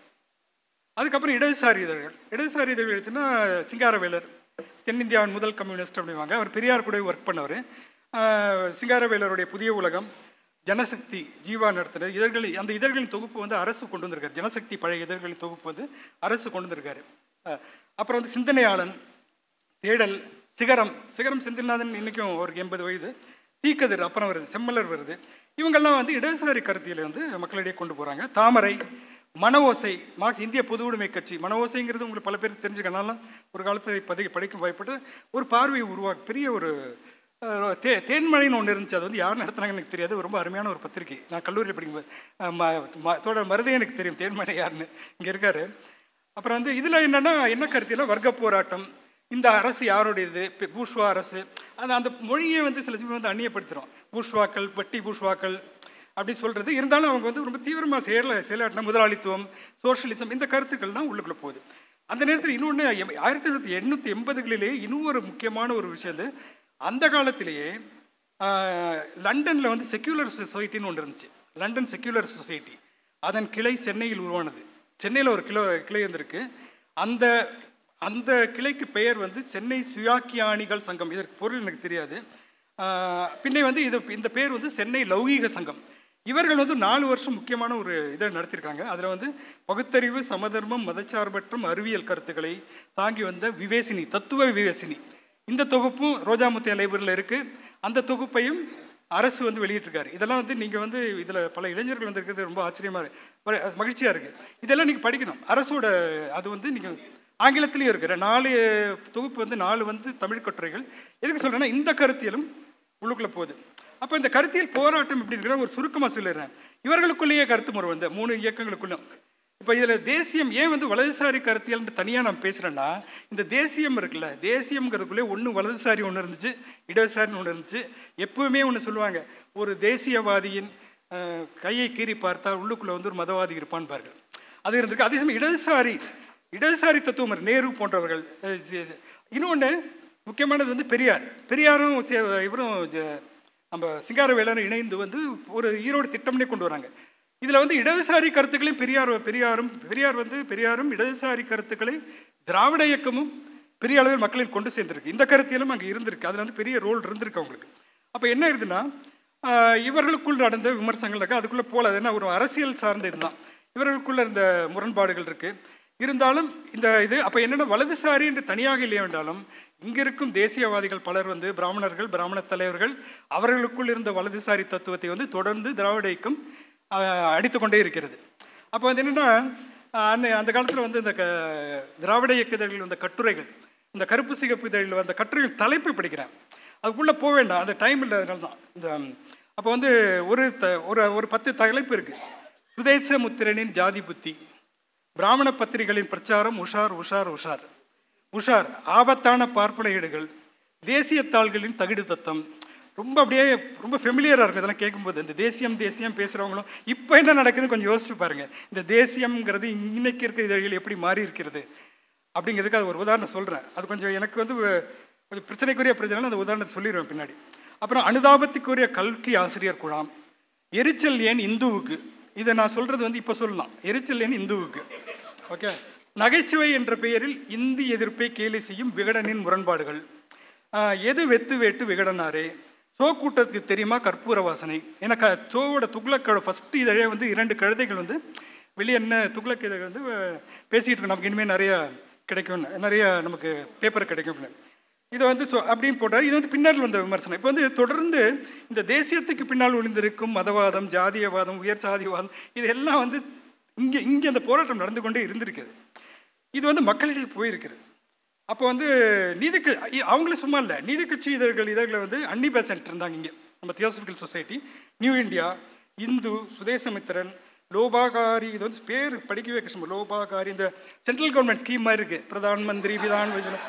[SPEAKER 1] அதுக்கப்புறம் இடதுசாரி இதழ்கள் இடதுசாரி இதழ்கள் எடுத்துன்னா சிங்காரவேலர் தென்னிந்தியாவின் முதல் கம்யூனிஸ்ட் அப்படிவாங்க அவர் பெரியார் கூட ஒர்க் பண்ணவர். சிங்காரவேலருடைய புதிய உலகம் ஜனசக்தி ஜீவா நடத்துகிற இதழ்கள் அந்த இதழ்களின் தொகுப்பு வந்து அரசு கொண்டு வந்திருக்காரு. ஜனசக்தி பழைய இதழ்களின் தொகுப்பு வந்து அரசு கொண்டு வந்திருக்காரு. அப்புறம் வந்து சிந்தனையாளன் தேடல் சிகரம். சிகரம் செந்தில்நாதன் இன்றைக்கும் அவருக்கு எண்பது வயது. தீக்கதிர் அப்புறம் வருது. செம்மலர் வருது. இவங்கெல்லாம் வந்து இடதுசாரி கருத்தியில் வந்து மக்களிடையே கொண்டு போகிறாங்க தாமரை மன ஓசை மார்க்ஸ் இந்திய பொது உடைமை கட்சி. மன ஓசைங்கிறது உங்களுக்கு பல பேருக்கு தெரிஞ்சுக்கனால ஒரு காலத்தை பதவி படிக்கும் வாய்ப்பட்டு ஒரு பார்வையை உருவாக்க பெரிய ஒரு தே தேன்மழைன்னு ஒன்று இருந்துச்சு. அது வந்து யார் நடத்துனாங்கன்னு எனக்கு தெரியாது. ரொம்ப அருமையான ஒரு பத்திரிகை. நான் கல்லூரியில் படிக்கும்போது தோட மருதே எனக்கு தெரியும். தேன்மழை யாருன்னு. இங்கே இருக்காரு. அப்புறம் வந்து இதில் என்னென்னா என்ன கருத்தியில் வர்க்க போராட்டம் இந்த அரசு யாருடையது? பூஷ்வா அரசு. அந்த அந்த மொழியை வந்து சில சமயம் வந்து அந்நியப்படுத்துகிறோம் பூஷ்வாக்கள் வட்டி பூஷ்வாக்கள் அப்படி சொல்கிறது இருந்தாலும் அவங்க வந்து ரொம்ப தீவிரமாக செயல செயலாட்டின முதலாளித்துவம் சோஷியலிசம் இந்த கருத்துக்கள் தான் உள்ளுக்குள்ளே போகுது. அந்த நேரத்தில் இன்னொன்று ஆயிரத்தி தொள்ளாயிரத்தி எண்ணூற்றி எண்பதுகளிலே இன்னும் ஒரு முக்கியமான ஒரு விஷயம் வந்து அந்த காலத்திலேயே லண்டனில் வந்து செக்யூலர் சொசைட்டின்னு ஒன்று இருந்துச்சு. London secular society. அதன் கிளை சென்னையில் உருவானது. சென்னையில் ஒரு கிளை கிளை இருந்திருக்கு. அந்த அந்த கிளைக்கு பெயர் வந்து சென்னை சுயாக்கியானிகள் சங்கம். இதற்கு பொருள் எனக்கு தெரியாது. பின்னே வந்து இது இந்த பேர் வந்து சென்னை லௌகீக சங்கம். இவர்கள் வந்து நாலு வருஷம் முக்கியமான ஒரு இதை நடத்தியிருக்காங்க அதில் வந்து பகுத்தறிவு சமதர்மம் மதச்சார்பற்றும் அறிவியல் கருத்துக்களை தாங்கி வந்த விவேசினி தத்துவ விவேசினி. இந்த தொகுப்பும் ரோஜாமுத்தியா லைப்ரரியில் இருக்குது அந்த தொகுப்பையும் அரசு வந்து வெளியிட்டிருக்காரு. இதெல்லாம் வந்து நீங்கள் வந்து இதில் பல இளைஞர்கள் வந்திருக்கிறது ரொம்ப ஆச்சரியமாக மகிழ்ச்சியாக இருக்குது இதெல்லாம் நீங்கள் படிக்கணும். அரசோட அது வந்து நீங்கள் ஆங்கிலத்திலையும் இருக்கிற நாலு தொகுப்பு வந்து நாலு வந்து தமிழ் கட்டுரைகள். எதுக்கு சொல்கிறேன்னா இந்த கருத்தியலும் உள்ளுக்குள்ளே போகுது. அப்போ இந்த கருத்தியல் போராட்டம் அப்படிங்கிற ஒரு சுருக்கமாக சொல்லிடுறேன். இவர்களுக்குள்ளேயே கருத்து முறை வந்து மூணு இயக்கங்களுக்குள்ளும் இப்போ இதில் தேசியம் ஏன் வந்து வலதுசாரி கருத்தியல்னு தனியாக நான் பேசுகிறேன்னா இந்த தேசியம் இருக்குல்ல தேசியம்ங்கிறதுக்குள்ளே ஒன்று வலதுசாரி ஒன்று இருந்துச்சு இடதுசாரின்னு ஒன்று இருந்துச்சு. எப்பவுமே ஒன்று சொல்லுவாங்க ஒரு தேசியவாதியின் கையை கீறி பார்த்தால் உள்ளுக்குள்ளே வந்து ஒரு மதவாதி இருப்பான்பார்கள் அது இருந்திருக்கு. அதே சமயம் இடதுசாரி இடதுசாரி தத்துவம் நேரு போன்றவர்கள் இன்னொன்று முக்கியமானது வந்து பெரியார். பெரியாரும் சே- இவரும் ஜ- நம்ம சிங்காரவேலரும் இணைந்து வந்து ஒரு ஈரோடு திட்டம்னே கொண்டு வராங்க. இதில் வந்து இடதுசாரி கருத்துக்களையும் பெரியார் பெரியாரும் பெரியார் வந்து பெரியாரும் இடதுசாரி கருத்துக்களை திராவிட இயக்கமும் பெரிய அளவில் மக்களில் கொண்டு சேர்ந்துருக்கு. இந்த கருத்திலும் அங்கே இருந்திருக்கு. அதில் வந்து பெரிய ரோல் இருந்திருக்கு அவங்களுக்கு. அப்போ என்ன இருக்குதுன்னா இவர்களுக்குள் நடந்த விமர்சனங்கள் இருக்குது அதுக்குள்ளே போல அது என்ன ஒரு அரசியல் சார்ந்த இதுதான். இவர்களுக்குள்ள இருந்த முரண்பாடுகள் இருக்குது இருந்தாலும் இந்த இது அப்போ என்னென்ன வலதுசாரி என்று தனியாக இல்லை என்றாலும் இங்கே இருக்கும் தேசியவாதிகள் பலர் வந்து பிராமணர்கள் பிராமண தலைவர்கள் அவர்களுக்குள் இருந்த வலதுசாரி தத்துவத்தை வந்து தொடர்ந்து திராவிட இயக்கம் அடித்துக்கொண்டே இருக்கிறது. அப்போ வந்து என்னென்னா அந்த அந்த காலத்தில் வந்து இந்த க திராவிட இயக்கத்தில் வந்த கட்டுரைகள் இந்த கருப்பு சிகப்பு இதழில் வந்த கட்டுரைகள் தலைப்பு படிக்கிறேன். அதுக்குள்ளே போக வேண்டாம் அந்த டைம் இல்லாதனால தான். இந்த அப்போ வந்து ஒரு த ஒரு ஒரு பத்து தலைப்பு இருக்குது சுதேச முத்திரனின் ஜாதி புத்தி. பிராமண பத்திரிகைகளின் பிரச்சாரம் உஷார் உஷார் உஷார். உஷார் ஆபத்தான பார்ப்பன ஏடுகள் தேசிய தாள்களின் தகிடு தத்தம் ரொம்ப அப்படியே ரொம்ப ஃபெமிலியராக இருக்கும் இதெல்லாம் கேட்கும்போது. இந்த தேசியம் தேசியம் பேசுகிறவங்களும் இப்போ என்ன நடக்குதுன்னு கொஞ்சம் யோசிச்சு பாருங்க. இந்த தேசியம்ங்கிறது இன்னைக்கு இருக்க இதழில் எப்படி மாறி இருக்கிறது அப்படிங்கிறதுக்கு அது ஒரு உதாரணம் சொல்கிறேன் அது கொஞ்சம் எனக்கு வந்து கொஞ்சம் பிரச்சனைக்குரிய பிரச்சனை அந்த உதாரணத்தை சொல்லிடுவேன் பின்னாடி. அப்புறம் அனுதாபத்துக்குரிய கல்கி ஆசிரியர் குழாம். எரிச்சல் ஏன் இந்துவுக்கு? இதை நான் சொல்கிறது வந்து இப்போ சொல்லலாம். எரிச்சல் ஏன் இந்துவுக்கு? ஓகே நகைச்சுவை என்ற பெயரில் இந்தி எதிர்ப்பை கேலி செய்யும் விகடனின் முரண்பாடுகள். எது வெத்து வேட்டு விகடனாரே? சோ கூட்டத்துக்கு தெரியுமா கற்பூர வாசனை? ஏன்னா க சோவோட துக்ளக்கோட ஃபஸ்ட்டு இதழே வந்து இரண்டு கழுதைகள் வந்து வெளியே என்ன துக்ளக் இதழ் வந்து பேசிகிட்டு இருக்கோம் நமக்கு இனிமேல் நிறையா கிடைக்கும் நிறைய நமக்கு பேப்பர் கிடைக்கும் இதை வந்து சொ அப்படின்னு போட்டார். இது வந்து பின்னால் வந்த விமர்சனம். இப்போ வந்து தொடர்ந்து இந்த தேசியத்துக்கு பின்னால் ஒளிந்திருக்கும் மதவாதம் ஜாதியவாதம் உயர் சாதிவாதம் இதெல்லாம் வந்து இங்கே இங்கே அந்த போராட்டம் நடந்து கொண்டே இருந்திருக்குது. இது வந்து மக்களிடையே போயிருக்குது. அப்போ வந்து நீதி அவங்களும் சும்மா இல்லை. நீதி கட்சி இதழ்கள் இதழ்களை வந்து அன்னி பேசன்ட் இருந்தாங்க இங்கே. நம்ம theosophical society New India Hindu Swadesamitran Lokopakari இது வந்து பேர் படிக்கவே கஷ்டம். லோபாகாரி இந்த சென்ட்ரல் கவர்மெண்ட் ஸ்கீம் மாதிரி இருக்குது பிரதான் மந்திரி விதான் யோஜனா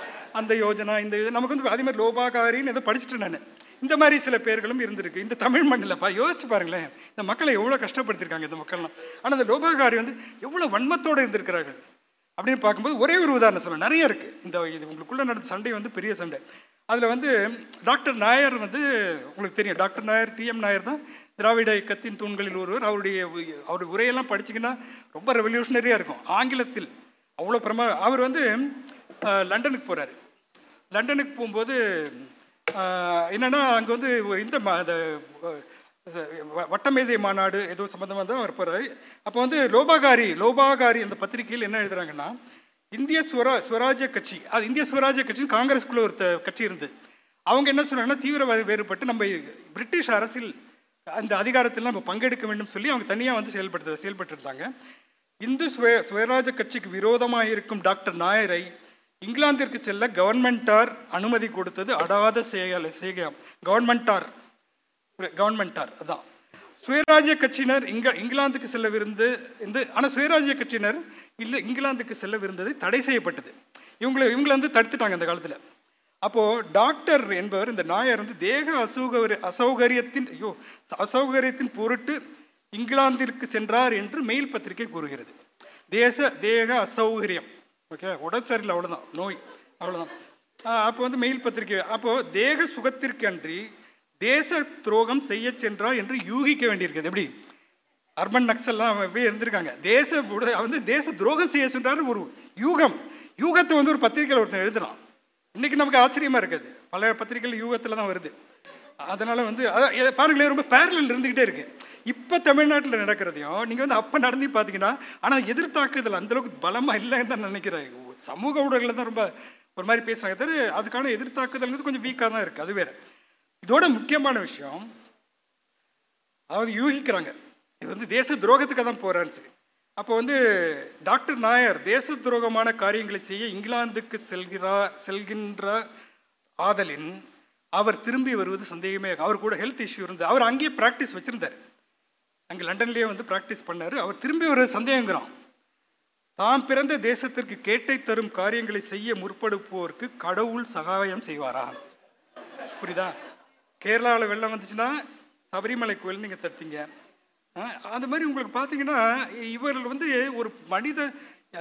[SPEAKER 1] அந்த யோஜனா இந்த இது நமக்கு வந்து அதே மாதிரி லோபாகாரின்னு ஏதோ படிச்சுட்டு நான். இந்த மாதிரி சில பேர்களும் இருந்திருக்கு. இந்த தமிழ் மண்ணில்ப்பா யோசிச்சு பாருங்களேன். இந்த மக்களை எவ்வளோ கஷ்டப்படுத்திருக்காங்க இந்த மக்கள்லாம். ஆனால் இந்த லோபகாரி வந்து எவ்வளோ வன்மத்தோடு இருந்திருக்கிறார்கள். அப்படின்னு பார்க்கும்போது ஒரே ஒரு உதாரணம் சொல்ல நிறைய இருக்குது இந்த இது உங்களுக்குள்ளே நடந்த சண்டை வந்து பெரிய சண்டை. அதில் வந்து டாக்டர் நாயர் வந்து உங்களுக்கு தெரியும் டாக்டர் நாயர் டிஎம் நாயர் தான் திராவிட இயக்கத்தின் தூண்களில் ஒருவர். அவருடைய உ- அவருடைய உரையெல்லாம் படிச்சிங்கன்னா ரொம்ப ரெவல்யூஷனரியாக இருக்கும். ஆங்கிலத்தில் அவ்வளோ பிரமா அவர் வந்து லண்டனுக்கு போகிறாரு லண்டனுக்கு போகும்போது என்னென்னா அங்கே வந்து இந்த அந்த வ- வட்டமேசை மாநாடு ஏதோ சம்மந்தமாக தான் இருப்பார் அப்போ வந்து லோபாகாரி லோபாகாரி அந்த பத்திரிகையில் என்ன எழுதுறாங்கன்னா இந்திய சுவரா சுவராஜ்ய கட்சி அது இந்திய சுவராஜ்ய கட்சின்னு காங்கிரஸ்குள்ள ஒரு கட்சி இருந்தது அவங்க என்ன சொன்னாங்கன்னா தீவிரவாத வேறுபட்டு நம்ம பிரிட்டிஷ் அரசில் அந்த அதிகாரத்தில் நம்ம பங்கெடுக்க வேண்டும் சொல்லி அவங்க தனியாக வந்து செயல்படுத்த செயல்பட்டு இருந்தாங்க இந்து சுய சுயராஜ கட்சிக்கு விரோதமாக இருக்கும் டாக்டர் நாயரை இங்கிலாந்திற்கு செல்ல கவர்மெண்டார் அனுமதி கொடுத்தது அடாத செயல் சேகம் கவர்மெண்டார். கவர்மெண்டார் அதான். சுயராஜ்ய கட்சியினர் இங்க இங்கிலாந்துக்கு செல்லவிருந்து இந்த ஆனால் சுயராஜ்ய கட்சியினர் இல்லை இங்கிலாந்துக்கு செல்லவிருந்தது தடை செய்யப்பட்டது. இவங்களை இவங்களை வந்து தடுத்துட்டாங்க அந்த காலத்தில். அப்போது டாக்டர் என்பவர் இந்த நாயர் வந்து தேக அசௌகரிய அசௌகரியத்தின் ஐயோ அசௌகரியத்தின் பொருட்டு இங்கிலாந்திற்கு சென்றார் என்று மெயில் பத்திரிகை கூறுகிறது. தேச தேக அசௌகரியம். ஓகே உடல் சரியில்லை அவ்வளோதான் நோய் அவ்வளோதான் அப்போ வந்து மெயில் பத்திரிக்கை. அப்போது தேக சுகத்திற்கு அன்றி தேச துரோகம் செய்ய சென்றார் என்று யூகிக்க வேண்டியிருக்குது. எப்படி? அர்பன் நக்சல்லாம் அப்படியே இருந்திருக்காங்க. தேச வந்து தேச துரோகம் செய்ய சென்றார் ஒரு யூகம். யூகத்தை வந்து ஒரு பத்திரிகையில் ஒருத்தன் எழுதலாம் இன்றைக்கி நமக்கு ஆச்சரியமாக இருக்குது. பல பத்திரிகைகள் யூகத்தில் தான் வருது. அதனால் வந்து அதான் பாருங்களேன் ரொம்ப பேரலில் இருந்துக்கிட்டே இருக்குது இப்போ தமிழ்நாட்டில் நடக்கிறதையும் நீங்கள் வந்து அப்போ நடந்து பார்த்தீங்கன்னா ஆனால் எதிர்த்தாக்குதல் அந்தளவுக்கு பலமாக இல்லைன்னு தான் நினைக்கிறேன். சமூக ஊடகங்களில் தான் ரொம்ப ஒரு மாதிரி பேசுகிறாங்க தவிர அதுக்கான எதிர்த்தாக்குதல்ங்கிறது கொஞ்சம் வீக்காக தான் இருக்குது அது வேறு. இதோட முக்கியமான விஷயம் அதாவது யூகிக்கிறாங்க. இது வந்து தேச துரோகத்துக்கு தான் போகிறான்னு சொல்லி. அப்போ வந்து டாக்டர் நாயர் தேச துரோகமான காரியங்களை செய்ய இங்கிலாந்துக்கு செல்கிறார் செல்கின்ற ஆதலின் அவர் திரும்பி வருவது சந்தேகமே. அவர் கூட ஹெல்த் இஷ்யூ இருந்து அவர் அங்கேயே ப்ராக்டிஸ் வச்சுருந்தார். அங்கே லண்டன்லேயே வந்து ப்ராக்டிஸ் பண்ணார். அவர் திரும்பி ஒரு சந்தேகங்கிறான். தாம் பிறந்த தேசத்திற்கு கேட்டை தரும் காரியங்களை செய்ய முற்படுப்போருக்கு கடவுள் சகாயம் செய்வாரா? புரியுதா? கேரளாவில் வெள்ளம் வந்துச்சுன்னா சபரிமலை கோயில் நீங்கள் தடுத்தீங்க. அந்த மாதிரி உங்களுக்கு பார்த்தீங்கன்னா இவர்கள் வந்து ஒரு மனித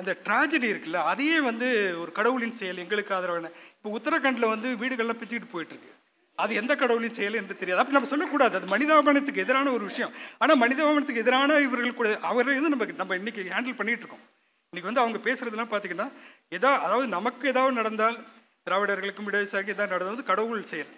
[SPEAKER 1] அந்த ட்ராஜடி இருக்குல்ல அதையே வந்து ஒரு கடவுளின் செயல் எங்களுக்கு ஆதரவான. இப்போ உத்தரகண்டில் வந்து வீடுகள்லாம் பிச்சுக்கிட்டு போயிட்டுருக்கு அது எந்த கடவுளின் செயல் என்று தெரியாது. அப்படி நம்ம சொல்லக்கூடாது. அது மனிதாபனத்துக்கு எதிரான ஒரு விஷயம். ஆனால் மனிதாபனத்துக்கு எதிரான இவர்கள் கூட அவரை வந்து நம்ம நம்ம இன்னைக்கு ஹேண்டில் பண்ணிகிட்டு இருக்கோம் இன்னைக்கு வந்து அவங்க பேசுகிறதுலாம் பார்த்தீங்கன்னா எதா அதாவது நமக்கு ஏதாவது நடந்தால் திராவிடர்களுக்கும் இடதுசாரிக்கு ஏதாவது நடந்தது வந்து கடவுள் செயல்.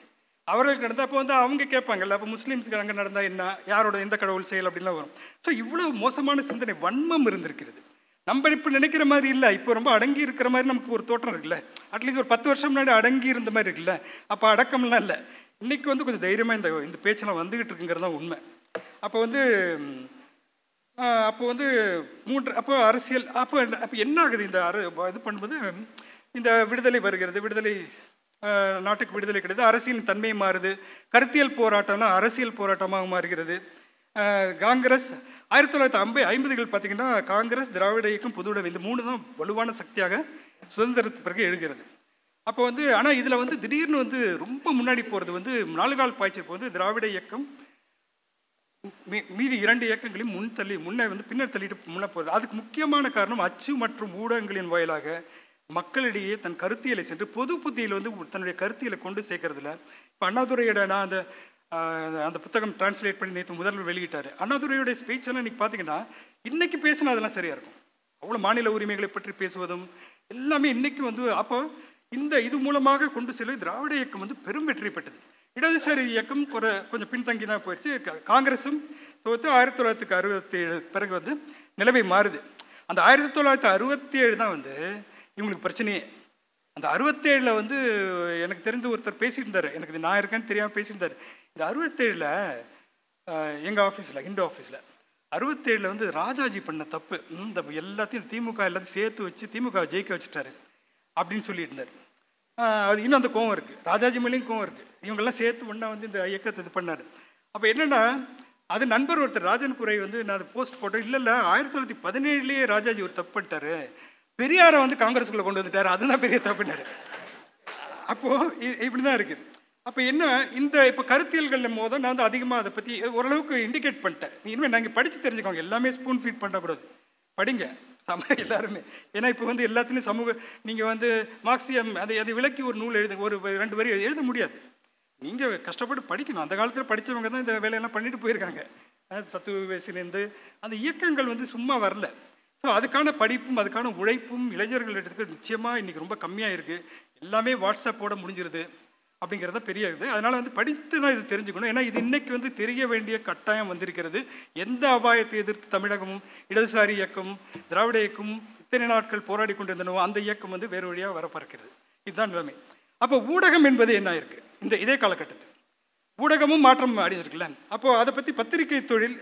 [SPEAKER 1] அவர்களுக்கு நடந்தால் அப்போ வந்து அவங்க கேட்பாங்கல்ல அப்போ முஸ்லீம்ஸ்க்கு அங்கே நடந்தால் என்ன யாரோட எந்த கடவுள் செயல் அப்படின்லாம் வரும். ஸோ இவ்வளோ மோசமான சிந்தனை வன்மம் இருந்திருக்கிறது. நம்ம இப்போ நினைக்கிற மாதிரி இல்லை. இப்போ ரொம்ப அடங்கி இருக்கிற மாதிரி நமக்கு ஒரு தோற்றம் இருக்குல்ல. அட்லீஸ்ட் ஒரு பத்து வருஷம் முன்னாடி அடங்கி இருந்த மாதிரி இருக்குல்ல. அப்போ அடக்கம்லாம் இல்லை. இன்னைக்கு வந்து கொஞ்சம் தைரியமாக இந்த இந்த பேச்செல்லாம் வந்துக்கிட்டு இருக்குங்கிறது தான் உண்மை. அப்போ வந்து அப்போ வந்து மூன்று அப்போ அரசியல் அப்போ அப்போ என்ன ஆகுது இந்த அர இது பண்ணும்போது இந்த விடுதலை வருகிறது விடுதலை நாட்டுக்கு விடுதலை கிடையாது அரசியலின் தன்மை மாறுது கருத்தியல் போராட்டம்னா அரசியல் போராட்டமாக மாறுகிறது. காங்கிரஸ் ஆயிரத்தி தொள்ளாயிரத்தி ஐம்பது ஐம்பதுகள் பார்த்தீங்கன்னா காங்கிரஸ் திராவிட இயக்கம் பொதுவுடைமை இந்த மூணு தான் வலுவான சக்தியாக சுதந்திரத்துக்கு பிறகு எழுகிறது. அப்போ வந்து ஆனால் இதில் வந்து திடீர்னு வந்து ரொம்ப முன்னாடி போகிறது வந்து நாலு கால் பாய்ச்சல் வந்து திராவிட இயக்கம் மீ- மீதி இரண்டு இயக்கங்களையும் முன் தள்ளி முன்னே வந்து பின்னர் தள்ளிட்டு முன்னே போகுது அதுக்கு முக்கியமான காரணம் அச்சு மற்றும் ஊடகங்களின் வாயிலாக மக்களிடையே தன் கருத்தியலை சென்று பொது புத்தியில் வந்து தன்னுடைய கருத்தியலை கொண்டு சேர்க்கறதுல. இப்போ அண்ணாதுரையோட நான் அந்த அந்த புத்தகம் டிரான்ஸ்லேட் பண்ணி நேற்று முதல்வர் வெளியிட்டார். அண்ணாதுரையுடைய ஸ்பீச் எல்லாம் பார்த்தீங்கன்னா இன்றைக்கி பேசினா அதெல்லாம் சரியாக இருக்கும். அவ்வளோ மாநில உரிமைகளை பற்றி பேசுவதும் எல்லாமே இன்றைக்கி வந்து அப்போ இந்த இது மூலமாக கொண்டு செல்ல திராவிட இயக்கம் வந்து பெரும் வெற்றி பெற்றது. இடதுசாரி இயக்கம் குறை கொஞ்சம் பின்தங்கி தான் போயிடுச்சு காங்கிரஸும் தோத்து ஆயிரத்தி தொள்ளாயிரத்தி அறுபத்தி ஏழு பிறகு வந்து நிலைமை மாறுது. அந்த ஆயிரத்தி தொள்ளாயிரத்தி அறுபத்தி ஏழு தான் வந்து இவங்களுக்கு பிரச்சனையே. அந்த அறுபத்தேழில் வந்து எனக்கு தெரிஞ்ச ஒருத்தர் பேசியிருந்தார். எனக்கு இது நான் இருக்கேன்னு தெரியாமல் பேசியிருந்தார். இந்த அறுபத்தேழில் எங்கள் ஆஃபீஸில் ஹிண்டு ஆஃபீஸில் அறுபத்தேழில் வந்து ராஜாஜி பண்ண தப்பு இந்த எல்லாத்தையும் திமுக எல்லாத்தையும் சேர்த்து வச்சு திமுக ஜெயிக்க வச்சுட்டாரு அப்படின்னு சொல்லியிருந்தார். அது இன்னும் அந்த கோவம் இருக்குது ராஜாஜி மேலேயும் கோவம் இருக்குது இவங்கெல்லாம் சேர்த்து ஒன்றா வந்து இந்த இயக்கத்தை இது பண்ணார். அப்போ என்னென்னா அது நண்பர் ஒருத்தர் ராஜன் புரை வந்து நான் அதை போஸ்ட் போட்டேன். இல்லை இல்லை ஆயிரத்தி தொள்ளாயிரத்தி பதினேழுலேயே ராஜாஜி ஒரு தப்பு பண்ணிட்டாரு. பெரியாரை வந்து காங்கிரஸுக்குள்ளே கொண்டு வந்துட்டார். அதுதான் பெரிய தப்புனாரு அப்போது இப்படி தான் இருக்குது அப்போ என்ன இந்த இப்போ கருத்தியல்களில் மோதம் நான் வந்து அதிகமாக அதை பற்றி ஓரளவுக்கு இண்டிகேட் பண்ணிட்டேன். இனிமேல் நாங்கள் படித்து தெரிஞ்சுக்கோங்க. எல்லாமே ஸ்பூன் ஃபீட் பண்ணக்கூடாது படிங்க. சம எல்லாருமே. ஏன்னா இப்போ வந்து எல்லாத்துலேயும் சமூக நீங்கள் வந்து மார்க்சியம் அதை அதை விளக்கி ஒரு நூல் எழுது ஒரு ரெண்டு வரி எழுத- முடியாது. நீங்கள் கஷ்டப்பட்டு படிக்கணும். அந்த காலத்தில் படித்தவங்க தான் இந்த வேலையெல்லாம் பண்ணிட்டு போயிருக்காங்க. தத்துவ வயசுலேருந்து அந்த இயக்கங்கள் வந்து சும்மா வரல. ஸோ அதுக்கான படிப்பும் அதுக்கான உழைப்பும் இளைஞர்கள் எடுத்துக்க நிச்சயமாக இன்றைக்கி ரொம்ப கம்மியாக இருக்குது எல்லாமே வாட்ஸ்அப்போட முடிஞ்சிருது அப்படிங்கிறத பெரிய இது. அதனால் வந்து படித்து தான் இது தெரிஞ்சுக்கணும். ஏன்னா இது இன்றைக்கி வந்து தெரிய வேண்டிய கட்டாயம் வந்திருக்கிறது. எந்த அபாயத்தை எதிர்த்து தமிழகமும் இடதுசாரி இயக்கம் திராவிட இயக்கம் இத்தனை நாட்கள் போராடி கொண்டிருந்தனோ அந்த இயக்கம் வந்து வேறு வழியாக வர இதுதான் நிலைமை. அப்போ ஊடகம் என்பது என்ன இருக்குது இந்த இதே காலகட்டத்தில். ஊடகமும் மாற்றம் அடைஞ்சிருக்குல்ல. அப்போது அதை பற்றி பத்திரிகை தொழில்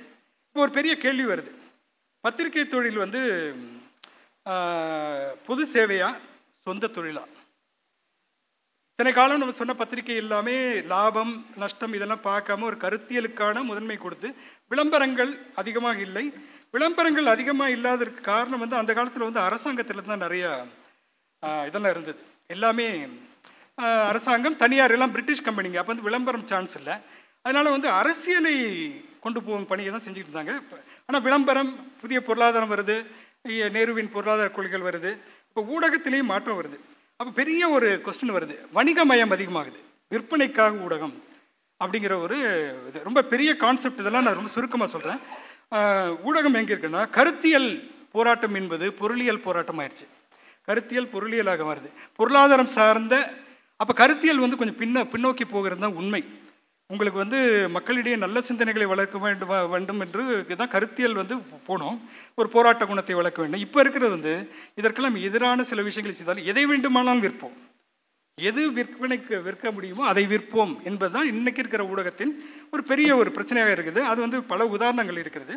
[SPEAKER 1] இப்போ ஒரு பெரிய கேள்வி வருது. பத்திரிகை தொழில் வந்து பொது சேவையா? சொந்த தொழிலா? இத்தனை காலம் நம்ம சொன்ன பத்திரிகை எல்லாமே லாபம் நஷ்டம் இதெல்லாம் பார்க்காம ஒரு கருத்தியலுக்கான முதன்மை கொடுத்து விளம்பரங்கள் அதிகமாக இல்லை. விளம்பரங்கள் அதிகமாக இல்லாததுக்கு காரணம் வந்து அந்த காலத்தில் வந்து அரசாங்கத்தில் தான் நிறைய இதெல்லாம் இருந்தது. எல்லாமே அரசாங்கம் தனியார் எல்லாம் பிரிட்டிஷ் கம்பெனிங்க. அப்போ வந்து விளம்பரம் சான்ஸ் இல்லை. அதனால் வந்து அரசியலை கொண்டு போகும் பணியை தான் செஞ்சுக்கிட்டு இருந்தாங்க. ஆனால் விளம்பரம் புதிய பொருளாதாரம் வருது நேருவின் பொருளாதார கொள்கைகள் வருது இப்போ ஊடகத்திலேயும் மாற்றம் வருது. அப்போ பெரிய ஒரு கொஸ்டின் வருது. வணிகமயம் அதிகமாகுது. விற்பனைக்காக ஊடகம் அப்படிங்கிற ஒரு இது. ரொம்ப பெரிய கான்செப்ட் இதெல்லாம் நான் ரொம்ப சுருக்கமாக சொல்கிறேன் ஊடகம் எங்கே இருக்குன்னா கருத்தியல் போராட்டம் என்பது பொருளியல் போராட்டம் ஆயிடுச்சு கருத்தியல் பொருளியலாக வருது பொருளாதாரம் சார்ந்த அப்போ கருத்தியல் வந்து கொஞ்சம் பின்ன பின்னோக்கி போகிறது தான் உண்மை. உங்களுக்கு வந்து மக்களிடையே நல்ல சிந்தனைகளை வளர்க்க வேண்டும் வேண்டும் என்று தான் கருத்தியல் வந்து போனோம். ஒரு போராட்ட குணத்தை வளர்க்க வேண்டும். இப்போ இருக்கிறது வந்து இதற்கெல்லாம் எதிரான சில விஷயங்களை செய்தால் எதை வேண்டுமானாலும் விற்போம். எது விற்பனைக்கு விற்க முடியுமோ அதை விற்போம் என்பதுதான் இன்றைக்கி இருக்கிற ஊடகத்தின் ஒரு பெரிய ஒரு பிரச்சனையாக இருக்குது. அது வந்து பல உதாரணங்கள் இருக்கிறது.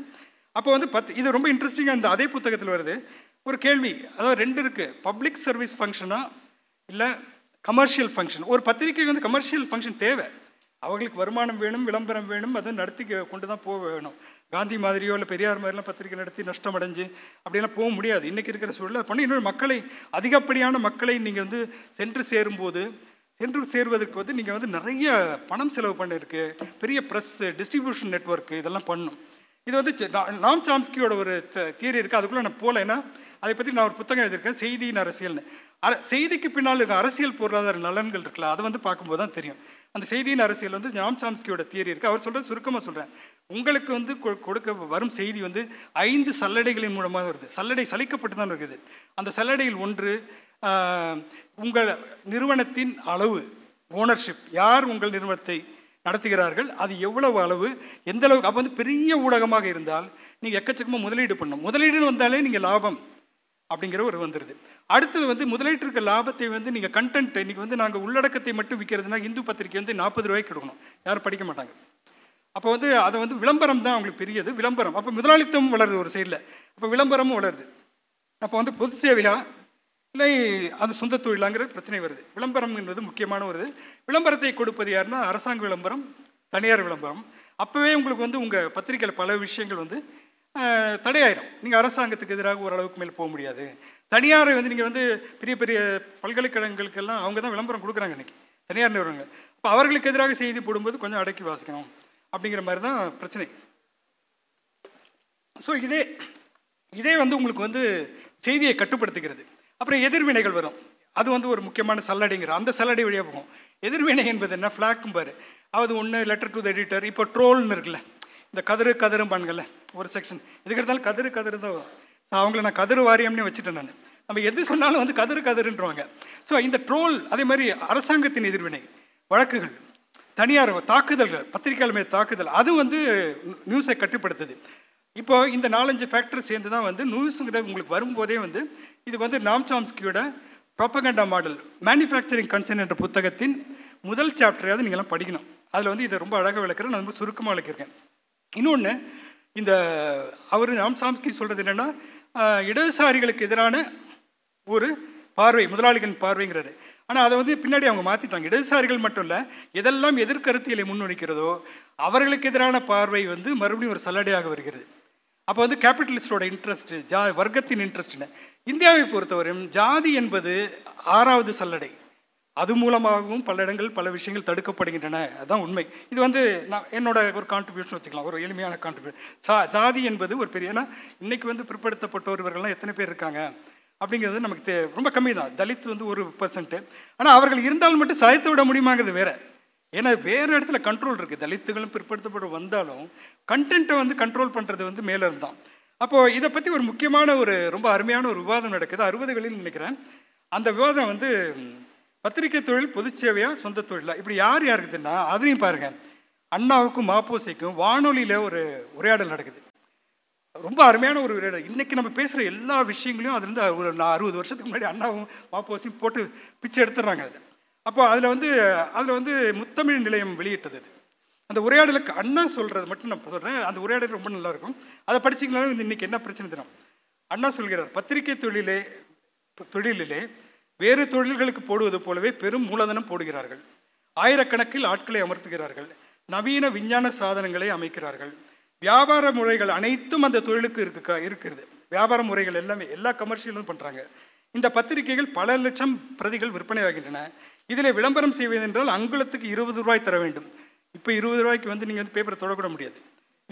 [SPEAKER 1] அப்போ வந்து பத் இது ரொம்ப இன்ட்ரெஸ்டிங்காக இந்த அதே புத்தகத்தில் வருது. ஒரு கேள்வி அதாவது ரெண்டு இருக்குது பப்ளிக் சர்வீஸ் ஃபங்க்ஷனா இல்லை கமர்ஷியல் ஃபங்க்ஷன் ஒரு பத்திரிகைக்கு வந்து கமர்ஷியல் ஃபங்க்ஷன் தேவை. அவங்களுக்கு வருமானம் வேணும் விளம்பரம் வேணும் அதை நடத்தி கொண்டு தான் போக வேணும். காந்தி மாதிரியோ இல்லை பெரியார் மாதிரிலாம் பத்திரிக்கை நடத்தி நஷ்டம் அடைஞ்சு அப்படியெல்லாம் போக முடியாது. இன்றைக்கி இருக்கிற சூழல் பண்ணி இன்னொரு மக்களை அதிகப்படியான மக்களை நீங்கள் வந்து சென்று சேரும்போது சென்று சேருவதற்கு வந்து நீங்கள் வந்து நிறைய பணம் செலவு பண்ணிருக்கு. பெரிய ப்ரெஸ்ஸு டிஸ்ட்ரிபியூஷன் நெட்வொர்க் இதெல்லாம் பண்ணும். இது வந்து நாம் சாம்ஸ்கியோட ஒரு தியரி இருக்குது அதுக்குள்ளே நான் போகல ஏன்னா அதை பற்றி நான் ஒரு புத்தகம் எழுதியிருக்கேன். செய்தியின் அரசியல்னு. அர செய்திக்கு பின்னால் இருக்க அரசியல் பொருளாதார நலன்கள் இருக்குல்ல அதை வந்து பார்க்கும்போது தான் தெரியும். அந்த செய்தியின் அரசியல் வந்து ஜாம் சாம்ஸ்கியோட தியரி இருக்குது அவர் சொல்கிறது சுருக்கமாக சொல்கிறேன் உங்களுக்கு வந்து கொ- கொடுக்க வரும் செய்தி வந்து ஐந்து சல்லடைகளின் மூலமாக வருது. சல்லடை சலிக்கப்பட்டு தான் இருக்குது. அந்த சல்லடையில் ஒன்று உங்கள் நிறுவனத்தின் அளவு ஓனர்ஷிப் யார் உங்கள் நிறுவனத்தை நடத்துகிறார்கள்? அது எவ்வளவு அளவு? எந்த அளவுக்கு? அப்போ வந்து பெரிய ஊடகமாக இருந்தால் நீங்கள் எக்கச்சக்கமாக முதலீடு பண்ணணும். முதலீடுன்னு வந்தாலே நீங்கள் லாபம். அப்படிங்கிற ஒரு வந்துடுது அடுத்தது வந்து முதலீட்டு இருக்க லாபத்தை வந்து நீங்கள் கண்டென்ட் இன்றைக்கி வந்து நாங்கள் உள்ளடக்கத்தை மட்டும் விற்கிறதுனா இந்து பத்திரிக்கை வந்து நாற்பது ரூபாய்க்கு கொடுக்கணும். யாரும் படிக்க மாட்டாங்க. அப்போ வந்து அதை வந்து விளம்பரம் தான் அவங்களுக்கு பெரியது. விளம்பரம். அப்போ முதலாளித்தமும் வளருது ஒரு சைடில் அப்போ விளம்பரமும் வளருது. அப்போ வந்து பொது சேவையா? இல்லை அது சொந்த தொழிலாங்கிற பிரச்சனை வருது. விளம்பரம் என்பது முக்கியமான ஒரு விளம்பரத்தை கொடுப்பது யாருன்னா அரசாங்க விளம்பரம் தனியார் விளம்பரம். அப்போவே உங்களுக்கு வந்து உங்கள் பத்திரிக்கையில் பல விஷயங்கள் வந்து தடையாயிரும். நீங்கள் அரசாங்கத்துக்கு எதிராக ஓரளவுக்கு மேலே போக முடியாது. தனியாரை வந்து நீங்கள் வந்து பெரிய பெரிய பல்கலைக்கழகங்களுக்கெல்லாம் அவங்க தான் விளம்பரம் கொடுக்குறாங்க இன்றைக்கி தனியார் நிறுவனங்கள். அப்போ அவர்களுக்கு எதிராக செய்தி போடும்போது கொஞ்சம் அடக்கி வாசிக்கணும். அப்படிங்கிற மாதிரி தான் பிரச்சனை. ஸோ இதே இதே வந்து உங்களுக்கு வந்து செய்தியை கட்டுப்படுத்துகிறது. அப்புறம் எதிர்வினைகள் வரும். அது வந்து ஒரு முக்கியமான சல்லடைங்கிற அந்த சல்லடை வழியாக போகும். எதிர்வினை என்பது என்ன? ஃப்ளாக்கும் பாரு. அது ஒன்று லெட்டர் டு த எடிட்டர் இப்போ ட்ரோல்னு இருக்குல்ல. இந்த கதிரு கதிரும் ஒரு செக்ஷன் எதுக்கு எடுத்தாலும் கதிரு கதிரு தான் வரும். ஸோ அவங்கள நான் கதிர் வாரியம்னே வச்சுட்டேன் நான். நம்ம எது சொன்னாலும் வந்து கதிரு கதிருன்றவாங்க. ஸோ இந்த ட்ரோல் அதே மாதிரி அரசாங்கத்தின் எதிர்வினை வழக்குகள் தனியார் தாக்குதல்கள் பத்திரிகையாளர் மீது தாக்குதல் அது வந்து நியூஸை கட்டுப்படுத்துது. இப்போ இந்த நாலஞ்சு ஃபேக்டர் சேர்ந்து தான் வந்து நியூஸுங்கிறது உங்களுக்கு வரும்போதே வந்து இது வந்து நாம் சாம்ஸ்கியோட ப்ரொப்பகண்டா மாடல் மேனுஃபேக்சரிங் கன்சர்ன் என்ற புத்தகத்தின் முதல் சாப்டரையாவது நீங்கள்லாம் படிக்கணும். அதில் வந்து இதை ரொம்ப அழகாக விளக்குறேன். நான் ரொம்ப சுருக்கமாக விளக்கியிருக்கேன். இன்னொன்று இந்த அவர் நாம்சாம்ஸ்கி சொல்கிறது என்னென்னா இடதுசாரிகளுக்கு எதிரான ஒரு பார்வை முதலாளிகளின் பார்வைங்கிறது ஆனால் அதை வந்து பின்னாடி அவங்க மாற்றிட்டாங்க இடதுசாரிகள் மட்டும் இல்லை எதெல்லாம் எதிர்கருத்தியலை முன்வைக்கிறதோ அவர்களுக்கு எதிரான பார்வை வந்து மறுபடியும் ஒரு சல்லடையாக வருகிறது. அப்போ வந்து கேபிட்டலிஸ்டோட இன்ட்ரெஸ்ட் ஜா வர்க்கத்தின் இன்ட்ரெஸ்ட்னு இந்தியாவை பொறுத்தவரையும் ஜாதி என்பது ஆறாவது சல்லடை. அது மூலமாகவும் பல இடங்கள் பல விஷயங்கள் தடுக்கப்படுகின்றன. அதுதான் உண்மை. இது வந்து நான் என்னோட ஒரு கான்ட்ரிபியூஷன் வச்சுக்கலாம். ஒரு எளிமையான கான்ட்ரிபியூஷன் சா ஜாதி என்பது ஒரு பெரிய ஏன்னா இன்னைக்கு வந்து பிற்படுத்தப்பட்டவர்கள்லாம் எத்தனை பேர் இருக்காங்க? அப்படிங்கிறது நமக்கு தே ரொம்ப கம்மி தான் தலித் வந்து ஒரு பர்சன்ட்டு ஆனால் அவர்கள் இருந்தால் மட்டும் சாய்த்து விட முடியுமாங்கிறது வேற. ஏன்னா வேறு இடத்துல கண்ட்ரோல் இருக்குது தலித்துகளும் பிற்படுத்தப்பட வந்தாலும் கண்டென்ட்டை வந்து கண்ட்ரோல் பண்ணுறது வந்து மேலே இருந்தான் அப்போது இதை பற்றி ஒரு முக்கியமான ஒரு ரொம்ப அருமையான ஒரு விவாதம் நடக்குது. அறுபதுகளில் நினைக்கிறேன். அந்த விவாதம் வந்து பத்திரிகை தொழில் பொது சேவையா சொந்த தொழிலா? இப்படி யார் யாருக்குதுன்னா அதையும் பாருங்க. அண்ணாவுக்கும் மாப்போசிக்கும் வானொலியில் ஒரு உரையாடல் நடக்குது. ரொம்ப அருமையான ஒரு உரையாடல். இன்னைக்கு நம்ம பேசுகிற எல்லா விஷயங்களையும் அதுலேருந்து ஒரு நான் அறுபது வருஷத்துக்கு முன்னாடி அண்ணாவும் மாப்போசியும் போட்டு பிச்சை எடுத்துடுறாங்க அதில். அப்போ அதில் வந்து அதில் வந்து முத்தமிழ் நிலையம் வெளியிட்டது அது. அந்த உரையாடலுக்கு அண்ணா சொல்கிறது மட்டும் நான் சொல்கிறேன் அந்த உரையாடல் ரொம்ப நல்லாயிருக்கும். அதை படிச்சிங்கனாலும் இந்த இன்னைக்கு என்ன பிரச்சனை தினம் அண்ணா சொல்கிறார் பத்திரிகை தொழிலே தொழிலிலே வேறு தொழில்களுக்கு போடுவது போலவே பெரும் மூலதனம் போடுகிறார்கள். ஆயிரக்கணக்கில் ஆட்களை அமர்த்துகிறார்கள். நவீன விஞ்ஞான சாதனங்களை அமைக்கிறார்கள். வியாபார முறைகள் அனைத்தும் அந்த தொழிலுக்கு இருக்கு இருக்கிறது. வியாபார முறைகள் எல்லாமே எல்லா கமர்ஷியலும் பண்ணுறாங்க இந்த பத்திரிகைகள் பல லட்சம் பிரதிகள் விற்பனையாகின்றன. இதில் விளம்பரம் செய்வதென்றால் அங்குலத்துக்கு இருபது ரூபாய் தர வேண்டும். இப்போ இருபது ரூபாய்க்கு வந்து நீங்கள் வந்து பேப்பரை தொடக்கூட முடியாது.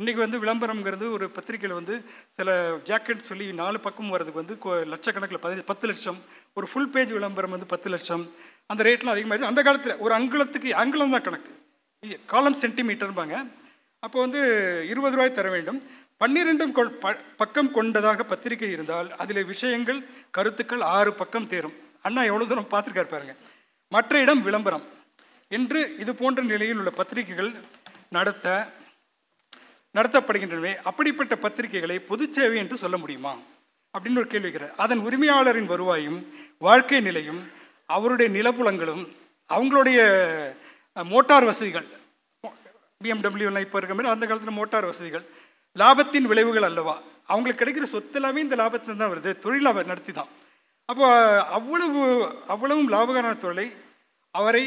[SPEAKER 1] இன்றைக்கி வந்து விளம்பரம்ங்கிறது ஒரு பத்திரிக்கையில் வந்து சில ஜாக்கெட் சொல்லி நாலு பக்கம் வரதுக்கு வந்து லட்சக்கணக்கில் பதினஞ்சு பத்து லட்சம் ஒரு ஃபுல் பேஜ் விளம்பரம் வந்து பத்து லட்சம். அந்த ரேட்லாம் அதிகமாகிடுச்சு அந்த காலத்தில் ஒரு அங்குலத்துக்கு அங்குலம் தான் கணக்கு. காலம் சென்டிமீட்டர்பாங்க அப்போ வந்து இருபது ரூபாய் தர வேண்டும். பன்னிரெண்டும் ப- பக்கம் கொண்டதாக பத்திரிகை இருந்தால் அதில் விஷயங்கள் கருத்துக்கள் ஆறு பக்கம் தேரும். அண்ணா எவ்வளோ தூரம் பார்த்துருக்காரு பாருங்க. மற்ற இடம் விளம்பரம். என்று இது போன்ற நிலையில் உள்ள பத்திரிகைகள் நடத்த நடத்தப்படுகின்றனவே அப்படிப்பட்ட பத்திரிகைகளை பொது சேவை என்று சொல்ல முடியுமா? அப்படின்னு ஒரு கேள்வி வைக்கிறார். அதன் உரிமையாளரின் வருவாயும் வாழ்க்கை நிலையும் அவருடைய நிலப்புலங்களும் அவங்களுடைய மோட்டார் வசதிகள் பிஎம்டபிள்யூலாம் இப்போ இருக்க மாதிரி அந்த காலத்தில் மோட்டார் வசதிகள் லாபத்தின் விளைவுகள் அல்லவா? அவங்களுக்கு கிடைக்கிற சொத்து எல்லாமே இந்த லாபத்தில் தான் வருது. தொழில் அவர் நடத்தி தான் அப்போ அவ்வளவு அவ்வளவும் லாபகரமான தொழிலை அவரை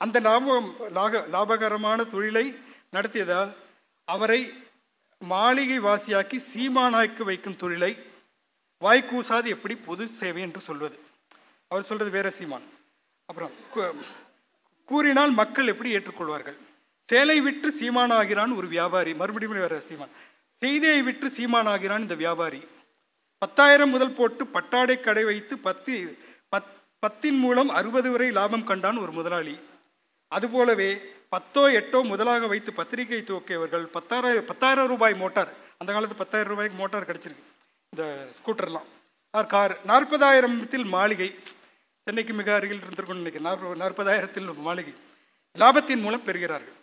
[SPEAKER 1] அந்த லாபம் லாக லாபகரமான தொழிலை நடத்தியதால் அவரை மாளிகை வாசியாக்கி சீமானாய்க்கு வைக்கும் தொழிலை வாய்க்கூசாது எப்படி பொது சேவை என்று சொல்வது. அவர் சொல்றது வேற சீமான். அப்புறம் கூறினால் மக்கள் எப்படி ஏற்றுக்கொள்வார்கள்? சேலை விற்று சீமானாகிறான் ஒரு வியாபாரி. மறுபடியும் வேற சீமான். செய்தியை விற்று சீமானாகிறான் இந்த வியாபாரி. பத்தாயிரம் முதல் போட்டு பட்டாடை கடை வைத்து பத்து பத் பத்தின் மூலம் அறுபது வரை லாபம் கண்டான் ஒரு முதலாளி. அதுபோலவே பத்தோ எட்டோ முதலாக வைத்து பத்திரிகை துவக்கியவர்கள் பத்தாயிரம் பத்தாயிரம் ரூபாய் மோட்டார். அந்த காலத்து பத்தாயிரம் ரூபாய்க்கு மோட்டார் கிடச்சிருக்கு. இந்த ஸ்கூட்டர்லாம். R car. நாற்பதாயிரத்தில் மாளிகை. சென்னைக்கு மிக அருகில் இருந்திருக்கும்னு நினைக்கிறேன். நாற்ப- நாற்பதாயிரத்தில் மாளிகை. லாபத்தின் மூலம் பெறுகிறார்கள்.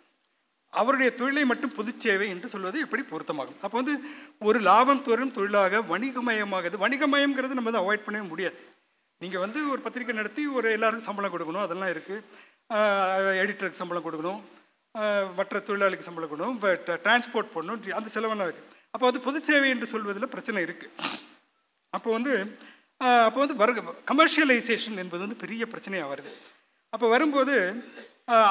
[SPEAKER 1] அவருடைய தொழிலை மட்டும் புதுச்சேவை என்று சொல்வது எப்படி பொருத்தமாகும். அப்போ வந்து ஒரு லாபம் தோறும் தொழிலாக வணிகமயமாகுது. வணிகமயம்ங்கிறது நம்ம வந்து அவாய்ட் பண்ணவே முடியாது. நீங்கள் வந்து ஒரு பத்திரிக்கை நடத்தி ஒரு எல்லாருக்கும் சம்பளம் கொடுக்கணும். அதெல்லாம் இருக்குது எடிட்டருக்கு சம்பளம் கொடுக்கணும். மற்ற தொழிலாளிக்கு சம்பளம் கொடுக்கணும். இப்போ டிரான்ஸ்போர்ட் பண்ணணும் அந்த செலவெல்லாம் இருக்குது அப்போ வந்து பொது சேவை என்று சொல்வதில் பிரச்சனை இருக்குது அப்போ வந்து அப்போ வந்து வர்க்க கமர்ஷியலைசேஷன் என்பது வந்து பெரிய பிரச்சனையாக வருது. அப்போ வரும்போது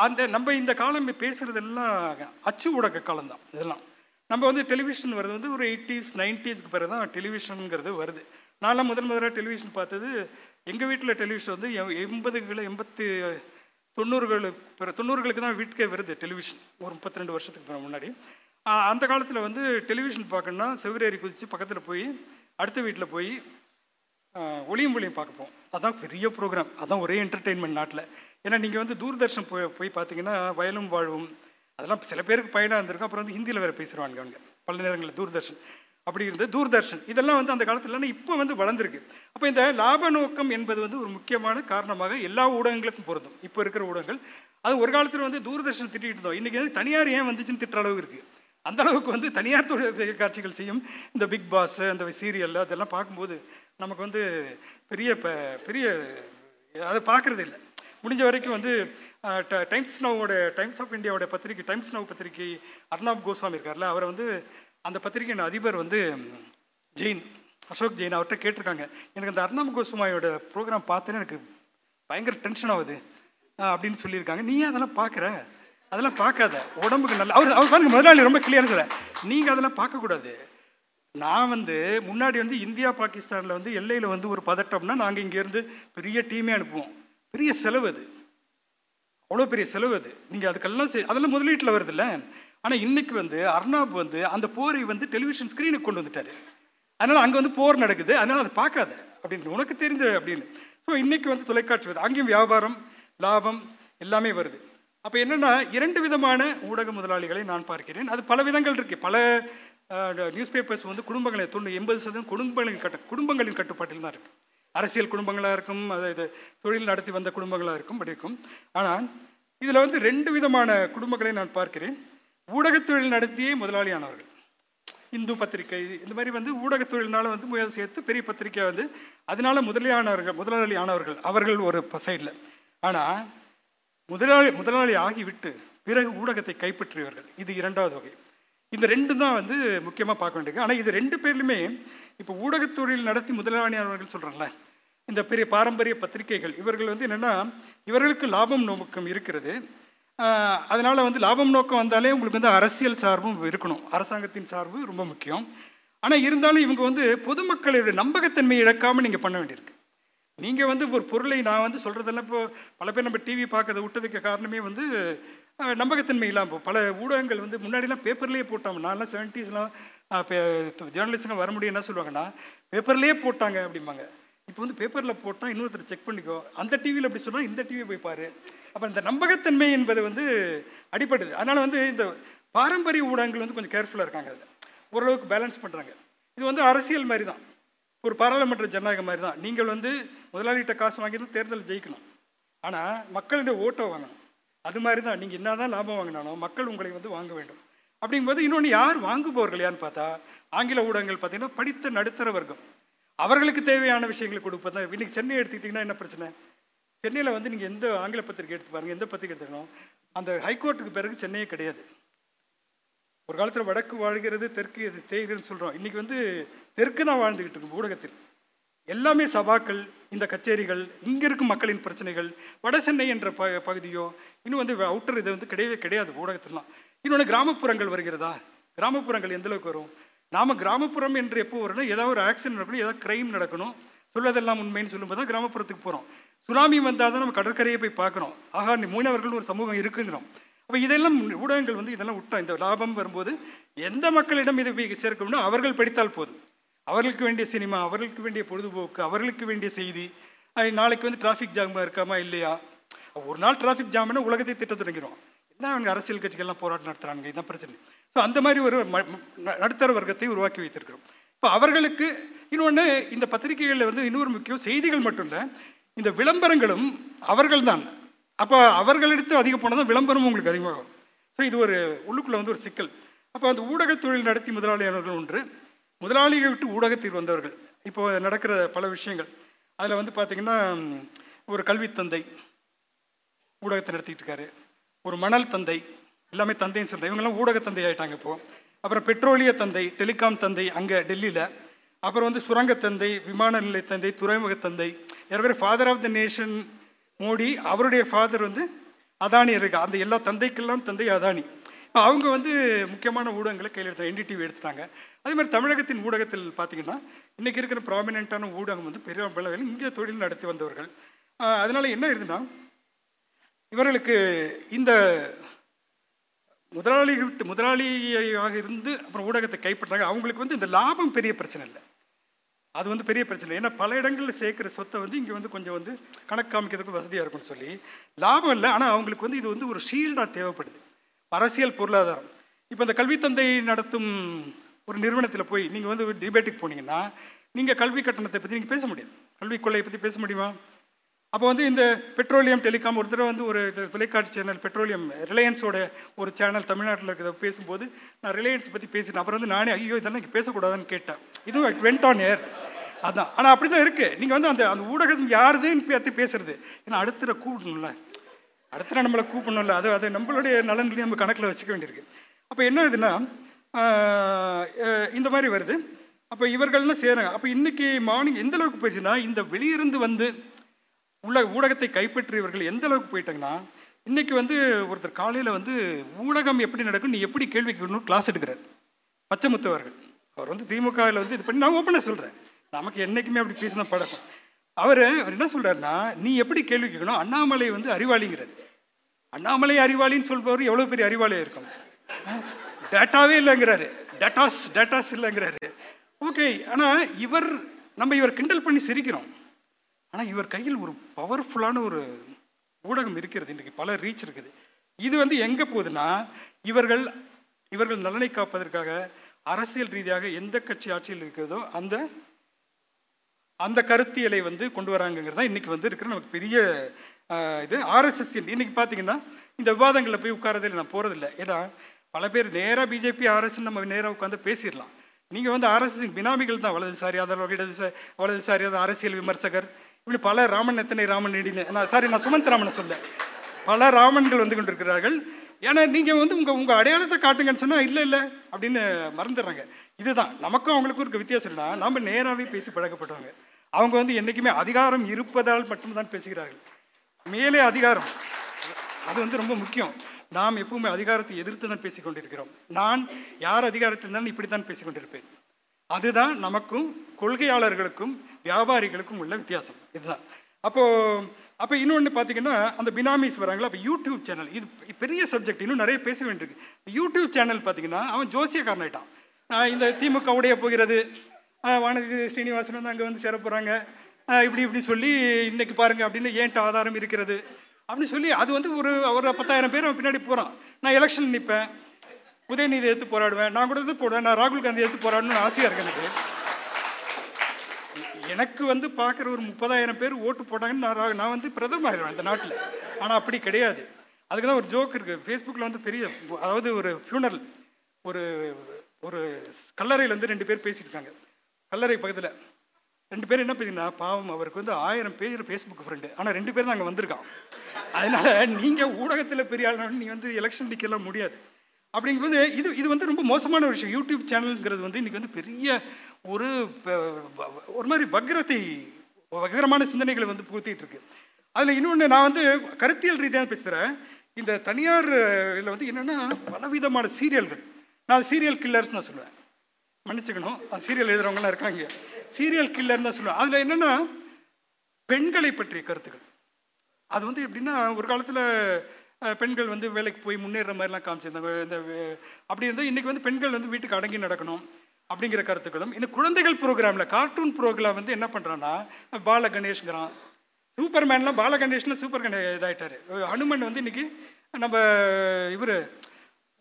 [SPEAKER 1] அந்த நம்ம இந்த காலம் பேசுகிறதெல்லாம் அச்சு ஊடக காலம்தான் இதெல்லாம். நம்ம வந்து டெலிவிஷன் வருது வந்து ஒரு எயிட்டிஸ் நைன்டிஸ்க்கு பிறகு தான் டெலிவிஷனுங்கிறது வருது. நான்லாம் முதல் முதலாக டெலிவிஷன் பார்த்தது எங்கள் வீட்டில் டெலிவிஷன் வந்து எ- எண்பதுகளை எண்பத்து தொண்ணூறுகளுக்கு பிற தொண்ணூறுகளுக்கு தான் வீட்டுக்கே வருது டெலிவிஷன். ஒரு முப்பத்தி ரெண்டு வருஷத்துக்கு முன்னாடி. அந்த காலத்தில் வந்து டெலிவிஷன் பார்க்கணுன்னா செவ்வரேறி குதித்து பக்கத்தில் போய் அடுத்த வீட்டில் போய் ஒளியும் ஒளியும் பார்க்கப்போம். அதுதான் அதான் பெரிய ப்ரோக்ராம். அதான் ஒரே என்டர்டெயின்மெண்ட் நாட்டில். ஏன்னா நீங்கள் வந்து தூர்தர்ஷன் போய் போய் பார்த்தீங்கன்னா வயலும் வாழ்வும் அதெல்லாம் சில பேருக்கு பயனாக இருந்திருக்கும். அப்புறம் வந்து ஹிந்தியில் வேறு பேசுகிறாங்க அவங்க பல நேரங்களில் தூர்தர்ஷன். அப்படி இருந்தது. தூர்தர்ஷன். இதெல்லாம் வந்து அந்த காலத்துல இப்போ வந்து வளர்ந்துருக்கு. அப்போ இந்த லாப நோக்கம் என்பது வந்து ஒரு முக்கியமான காரணமாக எல்லா ஊடகங்களுக்கும் பொருந்தும். இப்போ இருக்கிற ஊடகங்கள். அது ஒரு காலத்தில் வந்து தூர்தர்ஷன் திட்டிகிட்டு இருந்தோம். இன்றைக்கி வந்து தனியார் ஏன் வந்துச்சுன்னு திட்டுற அளவு இருக்குது அந்த அளவுக்கு வந்து தனியார் தொழிற்காட்சிகள் செய்யும் இந்த பிக் பாஸ் அந்த சீரியல் அதெல்லாம் பார்க்கும்போது நமக்கு வந்து பெரிய ப- பெரிய அதை பார்க்குறது இல்லை. முடிஞ்ச வரைக்கும் வந்து ட- டைம்ஸ் நவோட டைம்ஸ் ஆஃப் இந்தியாவோட பத்திரிகை டைம்ஸ் நவ் பத்திரிகை அர்ணாப் கோஸ்வாமி இருக்கார்ல அவரை வந்து அந்த பத்திரிகையின் அதிபர் வந்து ஜெயின் அசோக் ஜெயின் அவர்கிட்ட கேட்டிருக்காங்க. எனக்கு அந்த அர்னாப் கோசுமாயோட ப்ரோக்ராம் பார்த்தேன்னு எனக்கு பயங்கர டென்ஷன் ஆகுது. அப்படின்னு சொல்லியிருக்காங்க. நீ அதெல்லாம் பார்க்குற? அதெல்லாம் பார்க்காத. உடம்புக்கு நல்ல அவர் அவர் பாருங்க முதலாளி ரொம்ப கிளியராக சொல்ல நீங்கள் அதெல்லாம் பார்க்கக்கூடாது. நான் வந்து முன்னாடி வந்து இந்தியா பாகிஸ்தானில் வந்து எல்லையில் வந்து ஒரு பதட்டம்னா நாங்கள் இங்கேருந்து பெரிய டீமே அனுப்புவோம். பெரிய செலவு அது. அவ்வளோ பெரிய செலவு அது. நீங்கள் அதுக்கெல்லாம் செய் அதெல்லாம் முதலீட்டில் வருதுல்ல. ஆனால் இன்னைக்கு வந்து அர்னாப் வந்து அந்த போரை வந்து டெலிவிஷன் ஸ்க்ரீனுக்கு கொண்டு வந்துட்டாரு. அதனால் அங்கே வந்து போர் நடக்குது. அதனால் அதை பார்க்காத அப்படின்னு உனக்கு தெரிஞ்ச அப்படின்னு. ஸோ இன்றைக்கி வந்து தொலைக்காட்சி வருது. அங்கேயும் வியாபாரம் லாபம் எல்லாமே வருது. அப்போ என்னென்னா இரண்டு விதமான ஊடக முதலாளிகளை நான் பார்க்கிறேன். அது பல விதங்கள் இருக்குது பல நியூஸ் பேப்பர்ஸ் வந்து குடும்பங்களை தொண்ணூறு எண்பது சதவீதம் குடும்பங்களின் கட்ட குடும்பங்களின் கட்டுப்பாட்டில் தான் இருக்குது அரசியல் குடும்பங்களாக இருக்கும் அதாவது தொழில் நடத்தி வந்த குடும்பங்களாக இருக்கும் அப்படி இருக்கும். ஆனால் இதில் வந்து ரெண்டு விதமான குடும்பங்களை நான் பார்க்கிறேன். ஊடகத்தொழில் நடத்தியே முதலாளியானவர்கள். இந்து பத்திரிகை இந்த மாதிரி வந்து ஊடகத்தொழில்னால வந்து முயல் சேர்த்து பெரிய பத்திரிக்கை வந்து அதனால முதலியானவர்கள் முதலாளி ஆனவர்கள் அவர்கள் ஒரு சைடில் ஆனால் முதலாளி முதலாளி ஆகிவிட்டு பிறகு ஊடகத்தை கைப்பற்றியவர்கள். இது இரண்டாவது வகை. இந்த ரெண்டு தான் வந்து முக்கியமாக பார்க்க வேண்டியது. ஆனால் இது ரெண்டு பேர்லையுமே இப்போ ஊடகத் தொழில் நடத்தி முதலாளியானவர்கள் சொல்கிறாங்களே இந்த பெரிய பாரம்பரிய பத்திரிகைகள் இவர்கள் வந்து என்னென்னா இவர்களுக்கு லாபம் நோக்கம் இருக்கிறது. அதனால் வந்து லாபம் நோக்கம் வந்தாலே உங்களுக்கு வந்து அரசியல் சார்பும் இருக்கணும். அரசாங்கத்தின் சார்பு ரொம்ப முக்கியம். ஆனால் இருந்தாலும் இவங்க வந்து பொதுமக்களுடைய நம்பகத்தன்மை இழக்காமல் நீங்கள் பண்ண வேண்டியிருக்கு. நீங்கள் வந்து ஒரு பொருளை நான் வந்து சொல்கிறதெல்லாம் இப்போ பல பேர் நம்ம டிவி பார்க்கறத விட்டதுக்கு காரணமே வந்து நம்பகத்தன்மை இல்லாமல் இப்போ பல ஊடகங்கள் வந்து முன்னாடிலாம் பேப்பர்லேயே போட்டாங்க. நான்லாம் செவன்ட்டீஸ்லாம் ஜேர்னலிஸ்ட்லாம் வர முடியும் என்ன சொல்லுவாங்கன்னா பேப்பர்லேயே போட்டாங்க அப்படிம்பாங்க. இப்போ வந்து பேப்பரில் போட்டால் இன்னொருத்தர் செக் பண்ணிக்கோ. அந்த டிவியில் அப்படி சொன்னால் இந்த டிவியை போய் பாரு. அப்போ இந்த நம்பகத்தன்மை என்பது வந்து அடிப்படுது அதனால் வந்து இந்த பாரம்பரிய ஊடகங்கள் வந்து கொஞ்சம் கேர்ஃபுல்லாக இருக்காங்க அதில். ஓரளவுக்கு பேலன்ஸ் பண்ணுறாங்க இது வந்து அரசியல் மாதிரி தான் ஒரு பாராளுமன்ற ஜனநாயகம் மாதிரி தான் நீங்கள் வந்து முதலாளிகிட்ட காசு வாங்கிட்டு தேர்தல் ஜெயிக்கணும் ஆனால் மக்களுடைய ஓட்டை வாங்கணும். அது மாதிரி தான் நீங்கள் என்ன தான் லாபம் வாங்கினாலும் மக்கள் உங்களை வந்து வாங்க வேண்டும். அப்படிங்கும்போது இன்னொன்று யார் வாங்குபவர்கள் யாருன்னு பார்த்தா ஆங்கில ஊடகங்கள் பார்த்தீங்கன்னா படித்த நடுத்தர வர்க்கம். அவர்களுக்கு தேவையான விஷயங்களை கொடுப்பது? தான் இன்றைக்கி சென்னை எடுத்துக்கிட்டிங்கன்னா என்ன பிரச்சனை? சென்னையில் வந்து நீங்கள் எந்த ஆங்கில பத்திரிக்கை எடுத்து பாருங்கள் எந்த பத்திரிக்கை எடுத்துக்கணும்? அந்த ஹைகோர்ட்டுக்கு பிறகு சென்னையே கிடையாது. ஒரு காலத்தில் வடக்கு வாழ்கிறது தெற்கு இது தேய்கிறதுன்னு சொல்கிறோம் இன்றைக்கி வந்து தெற்கு தான் வாழ்ந்துக்கிட்டு இருக்கும் ஊடகத்தில். எல்லாமே சபாக்கள் இந்த கச்சேரிகள் இங்கே இருக்கும் மக்களின் பிரச்சனைகள் வட சென்னை என்ற ப பகுதியோ இன்னும் வந்து அவுட்டர் இது வந்து கிடையவே கிடையாது ஊடகத்திலாம் இன்னொன்று கிராமப்புறங்கள் வருகிறதா? கிராமப்புறங்கள் எந்தளவுக்கு வரும்? நாம் கிராமப்புறம் என்று எப்போ வரணும் ஏதாவது ஒரு ஆக்சிடென்ட் நடக்கணும் ஏதாவது கிரைம் நடக்கணும் சொல்வதெல்லாம் உண்மைன்னு சொல்லும்போது தான் கிராமப்புறத்துக்கு போகிறோம் சுனாமி வந்தால் தான் நம்ம கடற்கரையை போய் பார்க்குறோம் ஆகா நீ மீனவர்கள் ஒரு சமூகம் இருக்குங்கிறோம். அப்போ இதெல்லாம் ஊடகங்கள் வந்து இதெல்லாம் விட்டோம் இந்த லாபம் வரும்போது எந்த மக்களிடம் இதை போய் சேர்க்கணும்னா அவர்கள் படித்தால் போதும். அவர்களுக்கு வேண்டிய சினிமா அவர்களுக்கு வேண்டிய பொழுதுபோக்கு அவர்களுக்கு வேண்டிய செய்தி. நாளைக்கு வந்து டிராஃபிக் ஜாமா இருக்காமா இல்லையா? ஒரு நாள் டிராஃபிக் ஜாம்னா உலகத்தை திட்ட தொடங்கிடும் என்ன அவங்க அரசியல் கட்சிகள்லாம் போராட்டம் நடத்துகிறாங்க இதுதான் பிரச்சனை. ஸோ அந்த மாதிரி ஒரு நடுத்தர வர்க்கத்தை உருவாக்கி வைத்திருக்கிறோம். இப்போ அவர்களுக்கு இன்னொன்று இந்த பத்திரிகைகளில் வந்து இன்னொரு முக்கியம் செய்திகள் மட்டும் இல்லை இந்த விளம்பரங்களும் அவர்கள்தான். அப்போ அவர்களிடத்து அதிகம் போனால் தான் விளம்பரமும் உங்களுக்கு அதிகமாகும். ஸோ இது ஒரு உள்ளுக்குள்ளே வந்து ஒரு சிக்கல். அப்போ அந்த ஊடகத் தொழில் நடத்தி முதலாளியானவர்கள் ஒன்று முதலாளிகளை விட்டு ஊடகத்தில் வந்தவர்கள். இப்போ நடக்கிற பல விஷயங்கள். அதில் வந்து பார்த்திங்கன்னா ஒரு கல்வித் தந்தை ஊடகத்தை நடத்திட்டு இருக்காரு. ஒரு மணல் தந்தை எல்லாமே தந்தைன்னு சொல்கிறேன் இவங்கெல்லாம் ஊடக தந்தை ஆகிட்டாங்க இப்போ. அப்புறம் பெட்ரோலிய தந்தை டெலிகாம் தந்தை அங்கே டெல்லியில். அப்புறம் வந்து சுரங்க தந்தை விமான நிலைய தந்தை துறைமுக தந்தை. ஏற்கனவே father of the nation Modi அவருடைய ஃபாதர் வந்து அதானி இருக்கு. அந்த எல்லா தந்தைக்கெல்லாம் தந்தை அதானி. இப்போ அவங்க வந்து முக்கியமான ஊடகங்களை கையில் எடுத்தாங்க என்டிடிவி எடுத்துட்டாங்க. அதே மாதிரி தமிழகத்தின் ஊடகத்தில் பார்த்தீங்கன்னா இன்றைக்கி இருக்கிற ப்ராமினெண்ட்டான ஊடகம் வந்து பெரிய அளவில் இங்கே தொழில் நடத்தி வந்தவர்கள். அதனால் என்ன இருக்குன்னா இவர்களுக்கு இந்த முதலாளிகள் விட்டு முதலாளியாக இருந்து அப்புறம் ஊடகத்தை கைப்பற்றாங்க அவங்களுக்கு வந்து இந்த லாபம் பெரிய பிரச்சனை இல்லை. அது வந்து பெரிய பிரச்சனை இல்லை. ஏன்னா பல இடங்களில் சேர்க்குற சொத்தை வந்து இங்கே வந்து கொஞ்சம் வந்து கணக்கு காமிக்கிறதுக்கு வசதியாக இருக்கும்னு சொல்லி. லாபம் இல்லை. ஆனால் அவங்களுக்கு வந்து இது வந்து ஒரு ஷீல்டாக தேவைப்படுது. அரசியல் பொருளாதாரம். இப்போ இந்த கல்வித்தந்தை நடத்தும் ஒரு நிறுவனத்தில் போய் நீங்கள் வந்து டிபேட்டுக்கு போனீங்கன்னா நீங்கள் கல்வி கட்டணத்தை பற்றி நீங்கள் பேச முடியாது. கல்வி கொள்ளையை பற்றி பேச முடியுமா? அப்போ வந்து இந்த பெட்ரோலியம் டெலிகாம் ஒரு தடவை வந்து ஒரு தொலைக்காட்சி சேனல் பெட்ரோலியம் ரிலையன்ஸோட ஒரு சேனல் தமிழ்நாட்டில் இருக்கிறத பேசும்போது நான் ரிலையன்ஸ் பற்றி பேசினேன் அப்புறம் வந்து நானே ஐயோ இதெல்லாம் இங்கே பேசக்கூடாதுன்னு கேட்டேன். இதுவும் இட் வெண்ட் ஆன் ஏர் அதான். ஆனால் அப்படி தான் இருக்குது நீங்கள் வந்து அந்த அந்த ஊடகம் யாருதுன்னு பற்றி பேசுறது? ஏன்னா அடுத்த கூப்பிடணும்ல. அடுத்த நம்மளை கூப்பிடணும்ல. அது அது நம்மளுடைய நலன்களையும் நம்ம கணக்கில் வச்சுக்க வேண்டியிருக்கு. அப்போ என்ன ஆகுதுன்னா இந்த மாதிரி வருது. அப்போ இவர்கள்லாம் செய்கிறாங்க அப்போ இன்றைக்கி மார்னிங் எந்த அளவுக்கு போயிடுச்சுன்னா இந்த வெளியிருந்து வந்து உள்ள ஊடகத்தை கைப்பற்றியவர்கள் எந்த அளவுக்கு போயிட்டாங்கன்னா இன்னைக்கு வந்து ஒருத்தர் காலையில் வந்து ஊடகம் எப்படி நடக்கும்? நீ எப்படி கேள்வி கேட்கணும் கிளாஸ் எடுக்கிறார். பச்சைமுத்து அவர்கள். அவர் வந்து திமுகவில் வந்து இது பண்ணி நான் ஓப்பனாக சொல்கிறேன் நமக்கு என்னைக்குமே அப்படி பேசினா பழக்கம். அவர் அவர் என்ன சொல்கிறாருன்னா நீ எப்படி கேள்வி கேட்கணும்? அண்ணாமலை வந்து அறிவாளிங்கிறார். அண்ணாமலை அறிவாளின்னு சொல்பவர் எவ்வளோ பெரிய அறிவாளியாக இருக்கும்? டேட்டாவே இல்லைங்கிறாரு. டேட்டாஸ் டேட்டாஸ் இல்லைங்கிறாரு. ஓகே ஆனால் இவர் நம்ம இவர் கிண்டல் பண்ணி சிரிக்கிறோம். ஆனால் இவர் கையில் ஒரு பவர்ஃபுல்லான ஒரு ஊடகம் இருக்கிறது. இன்றைக்கு பல ரீச் இருக்குது. இது வந்து எங்கே போகுதுன்னா இவர்கள் இவர்கள் நலனை காப்பதற்காக அரசியல் ரீதியாக எந்த கட்சி ஆட்சியில் இருக்கிறதோ அந்த அந்த கருத்தியலை வந்து கொண்டு வராங்கிறது தான் இன்றைக்கி வந்து இருக்கிற நமக்கு பெரிய இது ஆர்எஸ்எஸ்எல் இன்றைக்கி பார்த்தீங்கன்னா இந்த விவாதங்களில் போய் உட்காரதில்லை நான் போகிறதில்ல ஏன்னா பல பேர் நேராக பிஜேபி ஆர்எஸ் நம்ம நேராக உட்காந்து பேசிடலாம். நீங்கள் வந்து ஆர்எஸ்எஸ் பினாமிகள் தான். வலதுசாரி அதில் இடதுசாரி வலதுசாரி அது அரசியல் விமர்சகர். இப்படி பல ராமன் எத்தனை ராமன் நெடின்னு நான் சாரி நான் சுமந்த் ராமனை சொல்ல. பல ராமன்கள் வந்து கொண்டிருக்கிறார்கள். ஏன்னா நீங்கள் வந்து உங்கள் உங்கள் அடையாளத்தை காட்டுங்கன்னு சொன்னால் இல்லை இல்லை அப்படின்னு மறந்துடுறாங்க. இதுதான். நமக்கும் அவங்களுக்கும் இருக்க வித்தியாசம் இல்லைனா நம்ம நேராகவே பேசி பழக்கப்பட்டவங்க அவங்க வந்து என்றைக்குமே அதிகாரம் இருப்பதால் மட்டும்தான் பேசுகிறார்கள். மேலே அதிகாரம். அது வந்து ரொம்ப முக்கியம். நாம் எப்பவுமே அதிகாரத்தை எதிர்த்து தான் பேசிக்கொண்டிருக்கிறோம் நான் யார் அதிகாரத்தில் இருந்தாலும் இப்படி தான் பேசிக்கொண்டிருப்பேன் அதுதான் நமக்கும் கொள்கையாளர்களுக்கும் வியாபாரிகளுக்கும் உள்ள வித்தியாசம். இதுதான். அப்போ அப்போ இன்னொன்று பார்த்தீங்கன்னா அந்த பினாமிஸ் வராங்களா அப்போ யூடியூப் சேனல் இது பெரிய சப்ஜெக்ட் இன்னும் நிறைய பேச வேண்டியிருக்கு. யூடியூப் சேனல் பார்த்தீங்கன்னா அவன் ஜோசியக்காரன் ஆகிட்டான் இந்த திமுக உடைய போகிறது. வானதி ஸ்ரீனிவாசன் வந்து அங்கே வந்து சேர போகிறாங்க இப்படி இப்படி சொல்லி இன்னைக்கு பாருங்க அப்படின்னு ஏன்ட்ட ஆதாரம் இருக்கிறது. அப்படின்னு சொல்லி அது வந்து ஒரு ஒரு பத்தாயிரம் பேர் அவன் பின்னாடி போகிறான் நான் எலெக்ஷன் நிற்பேன் உதயநிதி எடுத்து போராடுவேன். நான் கூட எடுத்து போடுவேன். நான் ராகுல் காந்தி எடுத்து போராடணும்னு ஆசையாக இருக்கேன் எனக்கு. எனக்கு வந்து பார்க்குற ஒரு முப்பதாயிரம் பேர் ஓட்டு போட்டாங்கன்னு நான் நான் வந்து பிரதமர் ஆயிடுவேன் இந்த நாட்டில். ஆனால் அப்படி கிடையாது. அதுக்கு தான் ஒரு ஜோக் இருக்குது ஃபேஸ்புக்கில் வந்து பெரிய அதாவது ஒரு ஃபியூனரல் ஒரு ஒரு கல்லறையில் வந்து ரெண்டு பேர் பேசியிருக்காங்க. கல்லறை பக்கத்தில். ரெண்டு பேரும் என்ன பார்த்தீங்கன்னா பாவம் அவருக்கு வந்து ஆயிரம் பேர் ஃபேஸ்புக் ஃப்ரெண்டு ஆனால் ரெண்டு பேரும் அங்கே வந்திருக்கான். அதனால நீங்கள் ஊடகத்தில் பெரிய ஆளுநர் நீ வந்து எலெக்ஷன் நிற்கலாம் முடியாது. அப்படிங்கும்போது இது இது வந்து ரொம்ப மோசமான ஒரு விஷயம். யூடியூப் சேனல்ங்கிறது வந்து இன்றைக்கி வந்து பெரிய ஒரு வ- ஒரு மாதிரி வக்ரத்தை வக்ரமான சிந்தனைகளை வந்து புகுத்திட்டு இருக்கு அதில் இன்னொன்று நான் வந்து கருத்தியல் ரீதியாக பேசுகிறேன் இந்த தனியார் இதில் வந்து என்னென்னா பலவிதமான சீரியல்கள். நான் சீரியல் கில்லர்ஸ் நான் சொல்லுவேன். மன்னிச்சுக்கணும். சீரியல் எழுதுறவங்கலாம் இருக்காங்க. சீரியல் கில்லர்னு தான் சொல்லுவேன். அதில் என்னென்னா பெண்களை பற்றிய கருத்துக்கள் அது வந்து எப்படின்னா ஒரு காலத்தில் பெண்கள் வந்து வேலைக்கு போய் முன்னேற மாதிரிலாம் காமிச்சிருந்தாங்க. இந்த அப்படி இருந்தால் இன்றைக்கி வந்து பெண்கள் வந்து வீட்டுக்கு அடங்கி நடக்கணும். அப்படிங்கிற கருத்துக்களும் இன்னும் குழந்தைகள் ப்ரோக்ராமில் கார்ட்டூன் ப்ரோக்ராம் வந்து என்ன பண்ணுறான்னா பால கணேஷ்ங்கிறான் சூப்பர் மேன்லாம் பால கணேஷ்ல சூப்பர் கணே இதாகிட்டார் ஹனுமன் வந்து இன்னைக்கு நம்ம இவர்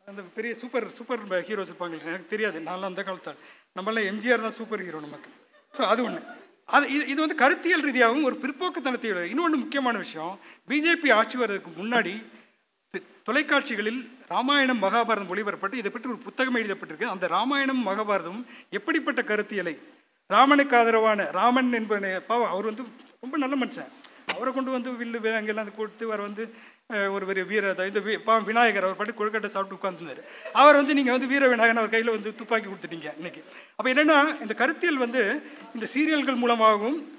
[SPEAKER 1] அந்த பெரிய சூப்பர் சூப்பர் ஹீரோஸ் இருப்பாங்க எனக்கு தெரியாது நான்லாம் அந்த காலத்தால் நம்மளாம் எம்ஜிஆர் தான் சூப்பர் ஹீரோ நமக்கு. ஸோ அது ஒன்று அது இது இது வந்து கருத்தியல் ரீதியாகவும் ஒரு பிற்போக்குத்தனத்தை இன்னொன்று முக்கியமான விஷயம் பிஜேபி ஆட்சி வர்றதுக்கு முன்னாடி தொலைக்காட்சிகளில் ராமாயணம் மகாபாரதம் ஒளிபரப்பட்டு இதை பற்றி ஒரு புத்தகம் எழுதப்பட்டிருக்கு. அந்த ராமாயணம் மகாபாரதம் எப்படிப்பட்ட கருத்தியலை ராமனுக்கு ஆதரவான ராமன் என்பவனை பாவம் அவர் வந்து ரொம்ப நல்ல மனுஷன். அவரை கொண்டு வந்து வில்லு அங்கெல்லாம் கொடுத்து அவர் வந்து ஒரு பெரிய வீர இந்த வி- பாவம் விநாயகர் அவர் பாட்டு கொழுக்கட்டை சாப்பிட்டு உட்காந்துருந்தார் அவர் வந்து நீங்கள் வந்து வீர விநாயகன் அவர் கையில் வந்து துப்பாக்கி கொடுத்துட்டீங்க இன்னைக்கு. அப்போ என்னென்னா இந்த கருத்தியல் வந்து இந்த சீரியல்கள் மூலமாகவும்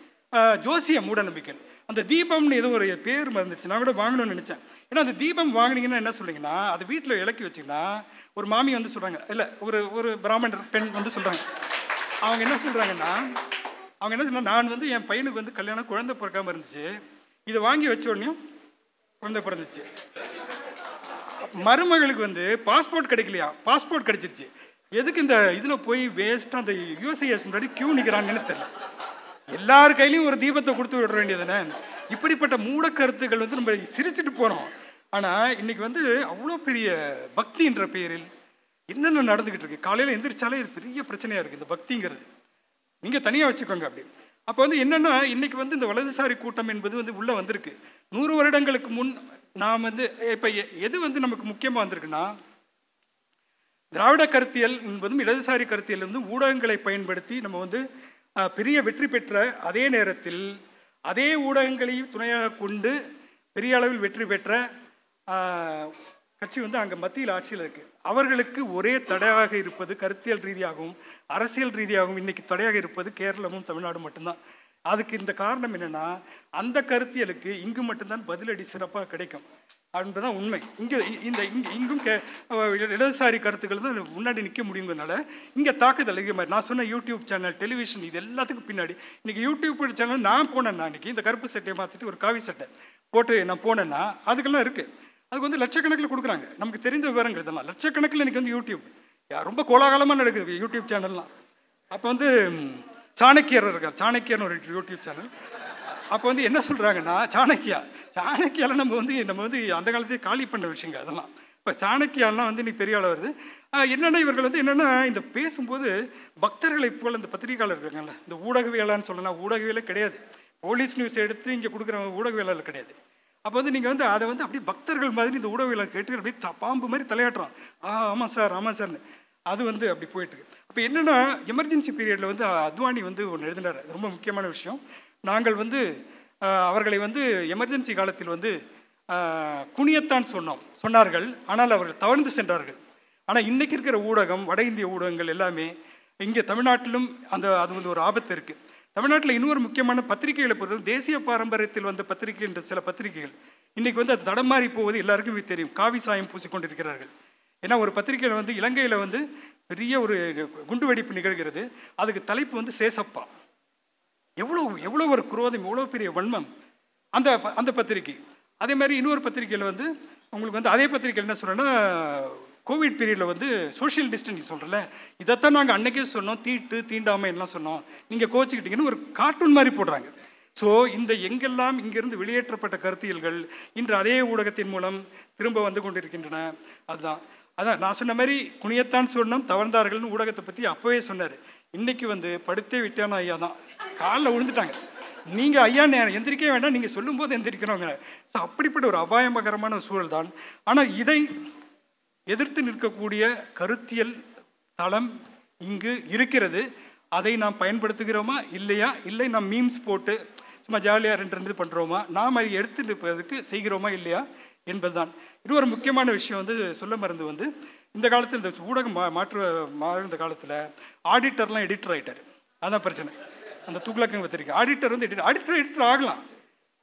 [SPEAKER 1] ஜோசியம் மூடநம்பிக்கை. அந்த தீபம்னு ஏதோ ஒரு பேர் மறந்துச்சு நான் கூட வாங்கணும்னு நினச்சேன். ஏன்னா அந்த தீபம் வாங்கினீங்கன்னா என்ன சொல்றீங்கன்னா அது வீட்டில் இலக்கி வச்சிங்கன்னா ஒரு மாமி வந்து சொல்கிறாங்க இல்லை ஒரு ஒரு பிராமணர் பெண் வந்து சொல்கிறாங்க அவங்க என்ன சொல்கிறாங்கன்னா அவங்க என்ன சொல்றாங்க நான் வந்து என் பையனுக்கு வந்து கல்யாணம் குழந்தை பிறக்காமல் இருந்துச்சு. இதை வாங்கி வச்ச உடனே குழந்தை பிறந்துச்சு. மருமகளுக்கு வந்து பாஸ்போர்ட் கிடைக்கலையா? பாஸ்போர்ட் கிடைச்சிருச்சு. எதுக்கு இந்த இதில் போய் வேஸ்ட்டாக அந்த யூஎஸ்ஐஎஸ் முன்னாடி க்யூ நிற்கிறாங்கன்னு தெரியல. எல்லார் கையிலையும் ஒரு தீபத்தை கொடுத்து விட வேண்டியதுன்னு இப்படிப்பட்ட மூட கருத்துக்கள் வந்து நம்ம சிரிச்சிட்டு போகிறோம் ஆனால் இன்னைக்கு வந்து அவ்வளோ பெரிய பக்தின்ற பெயரில் என்னென்ன நடந்துக்கிட்டு இருக்கு? காலையில் எந்திரிச்சாலே இது பெரிய பிரச்சனையாக இருக்குது இந்த பக்திங்கிறது. நீங்கள் தனியாக வச்சுக்கோங்க அப்படி. அப்போ வந்து என்னென்னா இன்றைக்கி வந்து இந்த வலதுசாரி கூட்டம் என்பது வந்து உள்ளே வந்திருக்கு. நூறு வருடங்களுக்கு முன் நாம் வந்து இப்போ எது வந்து நமக்கு முக்கியமாக வந்திருக்குன்னா திராவிட கருத்தியல் என்பதும் இடதுசாரி கருத்தியல் வந்து ஊடகங்களை பயன்படுத்தி நம்ம வந்து பெரிய வெற்றி பெற்ற அதே நேரத்தில் அதே ஊடகங்களையும் துணையாக கொண்டு பெரிய அளவில் வெற்றி பெற்ற கட்சி வந்து அங்கே மத்தியில் ஆட்சியில் இருக்குது அவர்களுக்கு ஒரே தடையாக இருப்பது கருத்தியல் ரீதியாகவும் அரசியல் ரீதியாகவும் இன்றைக்கி தடையாக இருப்பது கேரளமும் தமிழ்நாடும் மட்டும்தான். அதுக்கு இந்த காரணம் என்னென்னா அந்த கருத்தியலுக்கு இங்கு மட்டும்தான் பதிலடி சிறப்பாக கிடைக்கும். என்பதுதான் உண்மை. இங்கே இந்த இங்க இங்கும் கே இடதுசாரி கருத்துக்கள் தான் முன்னாடி நிற்க முடியுங்கிறதுனால இங்கே தாக்குதல் இது மாதிரி. நான் சொன்ன யூடியூப் சேனல் டெலிவிஷன் இது எல்லாத்துக்கும் பின்னாடி. இன்றைக்கி யூடியூப் சேனல் நான் போனேன்னா அன்றைக்கி இந்த கருப்பு சட்டையை மாற்றிட்டு ஒரு காவி சட்டை போட்டு நான் போனேன்னா அதுக்கெல்லாம் இருக்குது அதுக்கு வந்து லட்சக்கணக்கில் கொடுக்குறாங்க. நமக்கு தெரிந்த விவரங்கள் இதெல்லாம். லட்சக்கணக்கில் இன்னைக்கு வந்து யூடியூப் ரொம்ப கோலாகலமாக நடக்குது யூடியூப் சேனல்லாம் அப்போ வந்து சாணக்கியர் இருக்கார். சாணக்கியர்னு ஒரு யூடியூப் சேனல் அப்போ வந்து என்ன சொல்கிறாங்கன்னா சாணக்கியா சாணக்கியால நம்ம வந்து நம்ம வந்து அந்த காலத்தையே காலி பண்ண விஷயங்க அதெல்லாம். இப்போ சாணக்கியாலாம் வந்து இன்னைக்கு பெரிய ஆளாக வருது. என்னென்னா இவர்கள் வந்து என்னென்னா இந்த பேசும்போது பக்தர்களை போல் இந்த பத்திரிகையாளர் இருக்காங்கல்ல இந்த ஊடகவியலான்னு சொல்லலாம் ஊடகவியலே கிடையாது. போலீஸ் நியூஸ் எடுத்து இங்கே கொடுக்குற ஊடகவியலாளர் கிடையாது. அப்போ வந்து நீங்கள் வந்து அதை வந்து அப்படியே பக்தர்கள் மாதிரி இந்த ஊடகவியலாளர் கேட்டு அப்படியே த- பாம்பு மாதிரி தலையாட்டுறான். ஆ ஆமாம் சார் ஆமாம் சார்னு. அது வந்து அப்படி போயிட்டுருக்கு அப்போ என்னென்னா எமர்ஜென்சி பீரியடில் வந்து அத்வானி வந்து ஒன்று எழுதினார். ரொம்ப முக்கியமான விஷயம். நாங்கள் வந்து அவர்களை வந்து எமர்ஜென்சி காலத்தில் வந்து குனியத்தான் சொன்னோம். சொன்னார்கள். ஆனால் அவர்கள் தவழ்ந்து சென்றார்கள். ஆனால் இன்றைக்கி இருக்கிற ஊடகம் வட இந்திய ஊடகங்கள் எல்லாமே இங்கே தமிழ்நாட்டிலும் அந்த அது வந்து ஒரு ஆபத்து இருக்குது தமிழ்நாட்டில் இன்னொரு முக்கியமான பத்திரிகைகளை பொறுத்தவரை தேசிய பாரம்பரியத்தில் வந்த பத்திரிகை என்ற சில பத்திரிகைகள் இன்றைக்கி வந்து அது தடமாறி போவது எல்லாருக்குமே தெரியும். காவி சாயம் பூசிக்கொண்டிருக்கிறார்கள். ஏன்னா ஒரு பத்திரிகையில் வந்து இலங்கையில் வந்து பெரிய ஒரு குண்டுவெடிப்பு நிகழ்கிறது. அதுக்கு தலைப்பு வந்து சேசப்பா. எவ்வளோ எவ்வளோ ஒரு குரோதம் எவ்வளோ பெரிய வன்மம். அந்த ப- அந்த பத்திரிகை. அதே மாதிரி இன்னொரு பத்திரிக்கையில் வந்து உங்களுக்கு வந்து அதே பத்திரிக்கையில் என்ன சொல்கிறேன்னா கோவிட் பீரியடில் வந்து சோஷியல் டிஸ்டன்ஸ் சொல்கிறல இதைத்தான் நாங்கள் அன்றைக்கே சொன்னோம். தீட்டு தீண்டாமல் எல்லாம் சொன்னோம். நீங்கள் கோச்சிக்கிட்டீங்கன்னு ஒரு கார்ட்டூன் மாதிரி போடுறாங்க. ஸோ இந்த எங்கெல்லாம் இங்கிருந்து வெளியேற்றப்பட்ட கருத்தியல்கள் இன்று அதே ஊடகத்தின் மூலம் திரும்ப வந்து கொண்டிருக்கின்றன அதுதான். அதான் நான் சொன்ன மாதிரி குனியத்தான் சொன்னோம் தவழ்ந்தார்கள்னு ஊடகத்தை பற்றி அப்போவே சொன்னார். இன்றைக்கி வந்து படுத்தே விட்டான ஐயா தான். காலில் விழுந்துட்டாங்க. நீங்கள் ஐயா நான் எந்திரிக்கவே வேண்டாம். நீங்கள் சொல்லும்போது எந்திரிக்கிறோங்க ஸோ அப்படிப்பட்ட ஒரு அபாயகரமான சூழல் தான். ஆனால் இதை எதிர்த்து நிற்கக்கூடிய கருத்தியல் தளம் இங்கு இருக்கிறது. அதை நாம் பயன்படுத்துகிறோமா? இல்லையா? இல்லை நாம் மீம்ஸ் போட்டு சும்மா ஜாலியாக ரெண்டு ரெண்டு பண்ணுறோமா நாம் அதை எடுத்து நிற்பதற்கு செய்கிறோமா? இல்லையா? என்பதுதான். இது ஒரு முக்கியமான விஷயம் வந்து சொல்ல மருந்து வந்து இந்த காலத்தில் இந்த ஊடகம் மா மாற்று மாறுந்த காலத்தில் ஆடிட்டர்லாம் எடிட்டர் ஆகிட்டார் அதான் பிரச்சனை. அந்த துக்ளக்கங்க பத்திரிக்கை. ஆடிட்டர் வந்து எடிட்டர் ஆடிட்டர் எடிட்டர் ஆகலாம்.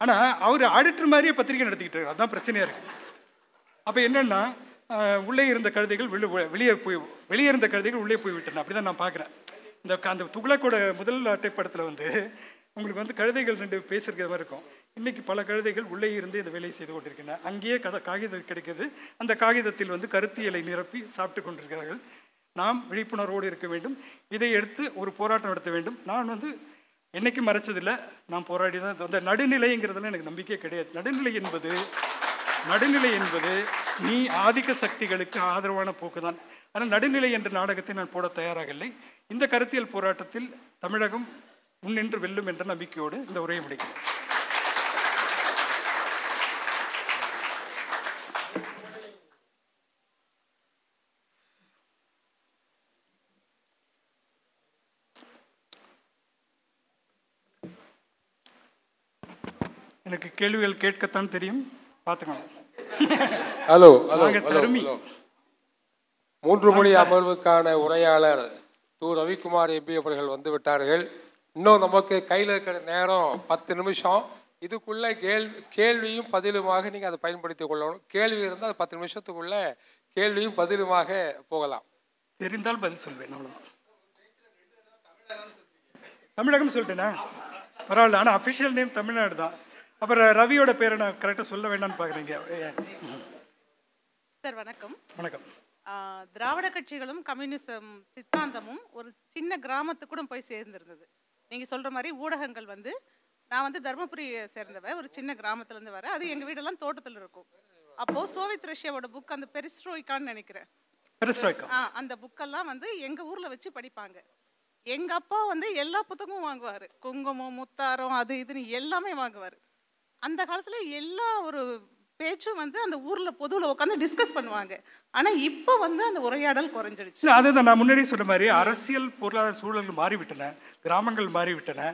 [SPEAKER 1] ஆனால் அவர் ஆடிட்டர் மாதிரியே பத்திரிக்கை நடத்திக்கிட்டு இருக்காரு. அதுதான் பிரச்சனையாக இருக்குது அப்போ என்னென்னா உள்ளே இருந்த கழுதைகள் வெளி வெளியே போய் வெளியே இருந்த கழுதைகள் உள்ளே போய் விட்டன. அப்படி தான் நான் பார்க்குறேன் இந்த அந்த துக்ளக்கோட முதல் அட்டைப்படத்தில் வந்து உங்களுக்கு வந்து கழுதைகள் ரெண்டு பேசிருக்கிற மாதிரி இருக்கும். இன்றைக்கி பல கழுதைகள் உள்ளே இருந்து இந்த வேலையை செய்து கொண்டிருக்கின்றன. அங்கேயே கதை காகிதம் கிடைக்கிறது அந்த காகிதத்தில் வந்து கருத்தியலை நிரப்பி சாப்பிட்டு கொண்டிருக்கிறார்கள். நாம் விழிப்புணர்வோடு இருக்க வேண்டும். இதை எடுத்து ஒரு போராட்டம் நடத்த வேண்டும். நான் வந்து என்னைக்கும் மறைச்சதில்லை. நான் போராடி தான் அந்த நடுநிலைங்கிறதுல எனக்கு நம்பிக்கை கிடையாது. நடுநிலை என்பது நடுநிலை என்பது நீ ஆதிக்க சக்திகளுக்கு ஆதரவான போக்குதான். ஆனால் நடுநிலை என்ற நாடகத்தை நான் போட தயாராகவில்லை. இந்த கருத்தியல் போராட்டத்தில் தமிழகம் முன்னின்று வெல்லும் என்ற நம்பிக்கையோடு இந்த உரையை முடிக்கிறேன் எனக்கு கேள்விகள் கேட்கத்தான் தெரியும். பார்த்துக்கணும்
[SPEAKER 2] ஹலோ ஹலோ
[SPEAKER 1] நாங்க
[SPEAKER 2] ஹலோ,
[SPEAKER 1] தருமி.
[SPEAKER 2] மூன்று மணி அமர்வுக்கான உரையாளர் து ரவிக்குமார் எம்பி அவர்கள் வந்து விட்டார்கள். இன்னும் நமக்கு கையில் இருக்கிற நேரம் பத்து நிமிஷம். இதுக்குள்ள கேள்வி கேள்வியும் பதிலுமாக நீங்கள் அதை பயன்படுத்திக் கொள்ளணும். கேள்வி இருந்தால் அது பத்து நிமிஷத்துக்குள்ள கேள்வியும் பதிலுமாக போகலாம்.
[SPEAKER 1] தெரிந்தால் பதில் சொல்வேன் அவ்வளோதான் தமிழகம் சொல்லிட்டேனா? பரவாயில்ல ஆனால் அஃபிஷியல் நேம் தமிழ்நாடு தான். அப்புறம் ரவியோட பேரை நான் கரெக்டாக சொல்ல வேண்டாம்னு பார்க்குறீங்க
[SPEAKER 3] சார் வணக்கம்.
[SPEAKER 1] வணக்கம்.
[SPEAKER 3] திராவிட கட்சிகளும் கம்யூனிசம் சித்தாந்தமும் ஒரு சின்ன கிராமத்துக்கு கூட போய் சேர்ந்திருந்தது. நீங்க சொல்ற மாதிரி ஊடகங்கள் வந்து நான் வந்து தர்மபுரியை சேர்ந்தவ ஒரு சின்ன கிராமத்துல இருந்து வரேன் அது எங்க வீடெல்லாம் தோட்டத்துல இருக்கும். அப்போ சோவியத் ரஷ்யாவோட புக் அந்த பெரிஸ்ட்ரோய்க்கான்னு நினைக்கிறேன். ஆ அந்த புக்கெல்லாம் வந்து எங்க ஊர்ல வச்சு படிப்பாங்க. எங்க அப்பா வந்து எல்லா புத்தகமும் வாங்குவாரு. குங்குமம் முத்தாரம் அது இதுன்னு எல்லாமே வாங்குவாரு. அந்த காலத்தில் எல்லா ஒரு பேச்சும் வந்து அந்த ஊரில் பொதுவில் உட்காந்து டிஸ்கஸ் பண்ணுவாங்க. ஆனால் இப்போ வந்து அந்த உரையாடல் குறைஞ்சிடுச்சு.
[SPEAKER 1] அதுதான் நான் முன்னாடியே சொன்ன மாதிரி அரசியல் பொருளாதார சூழல்கள் மாறிவிட்டன கிராமங்கள் மாறிவிட்டன.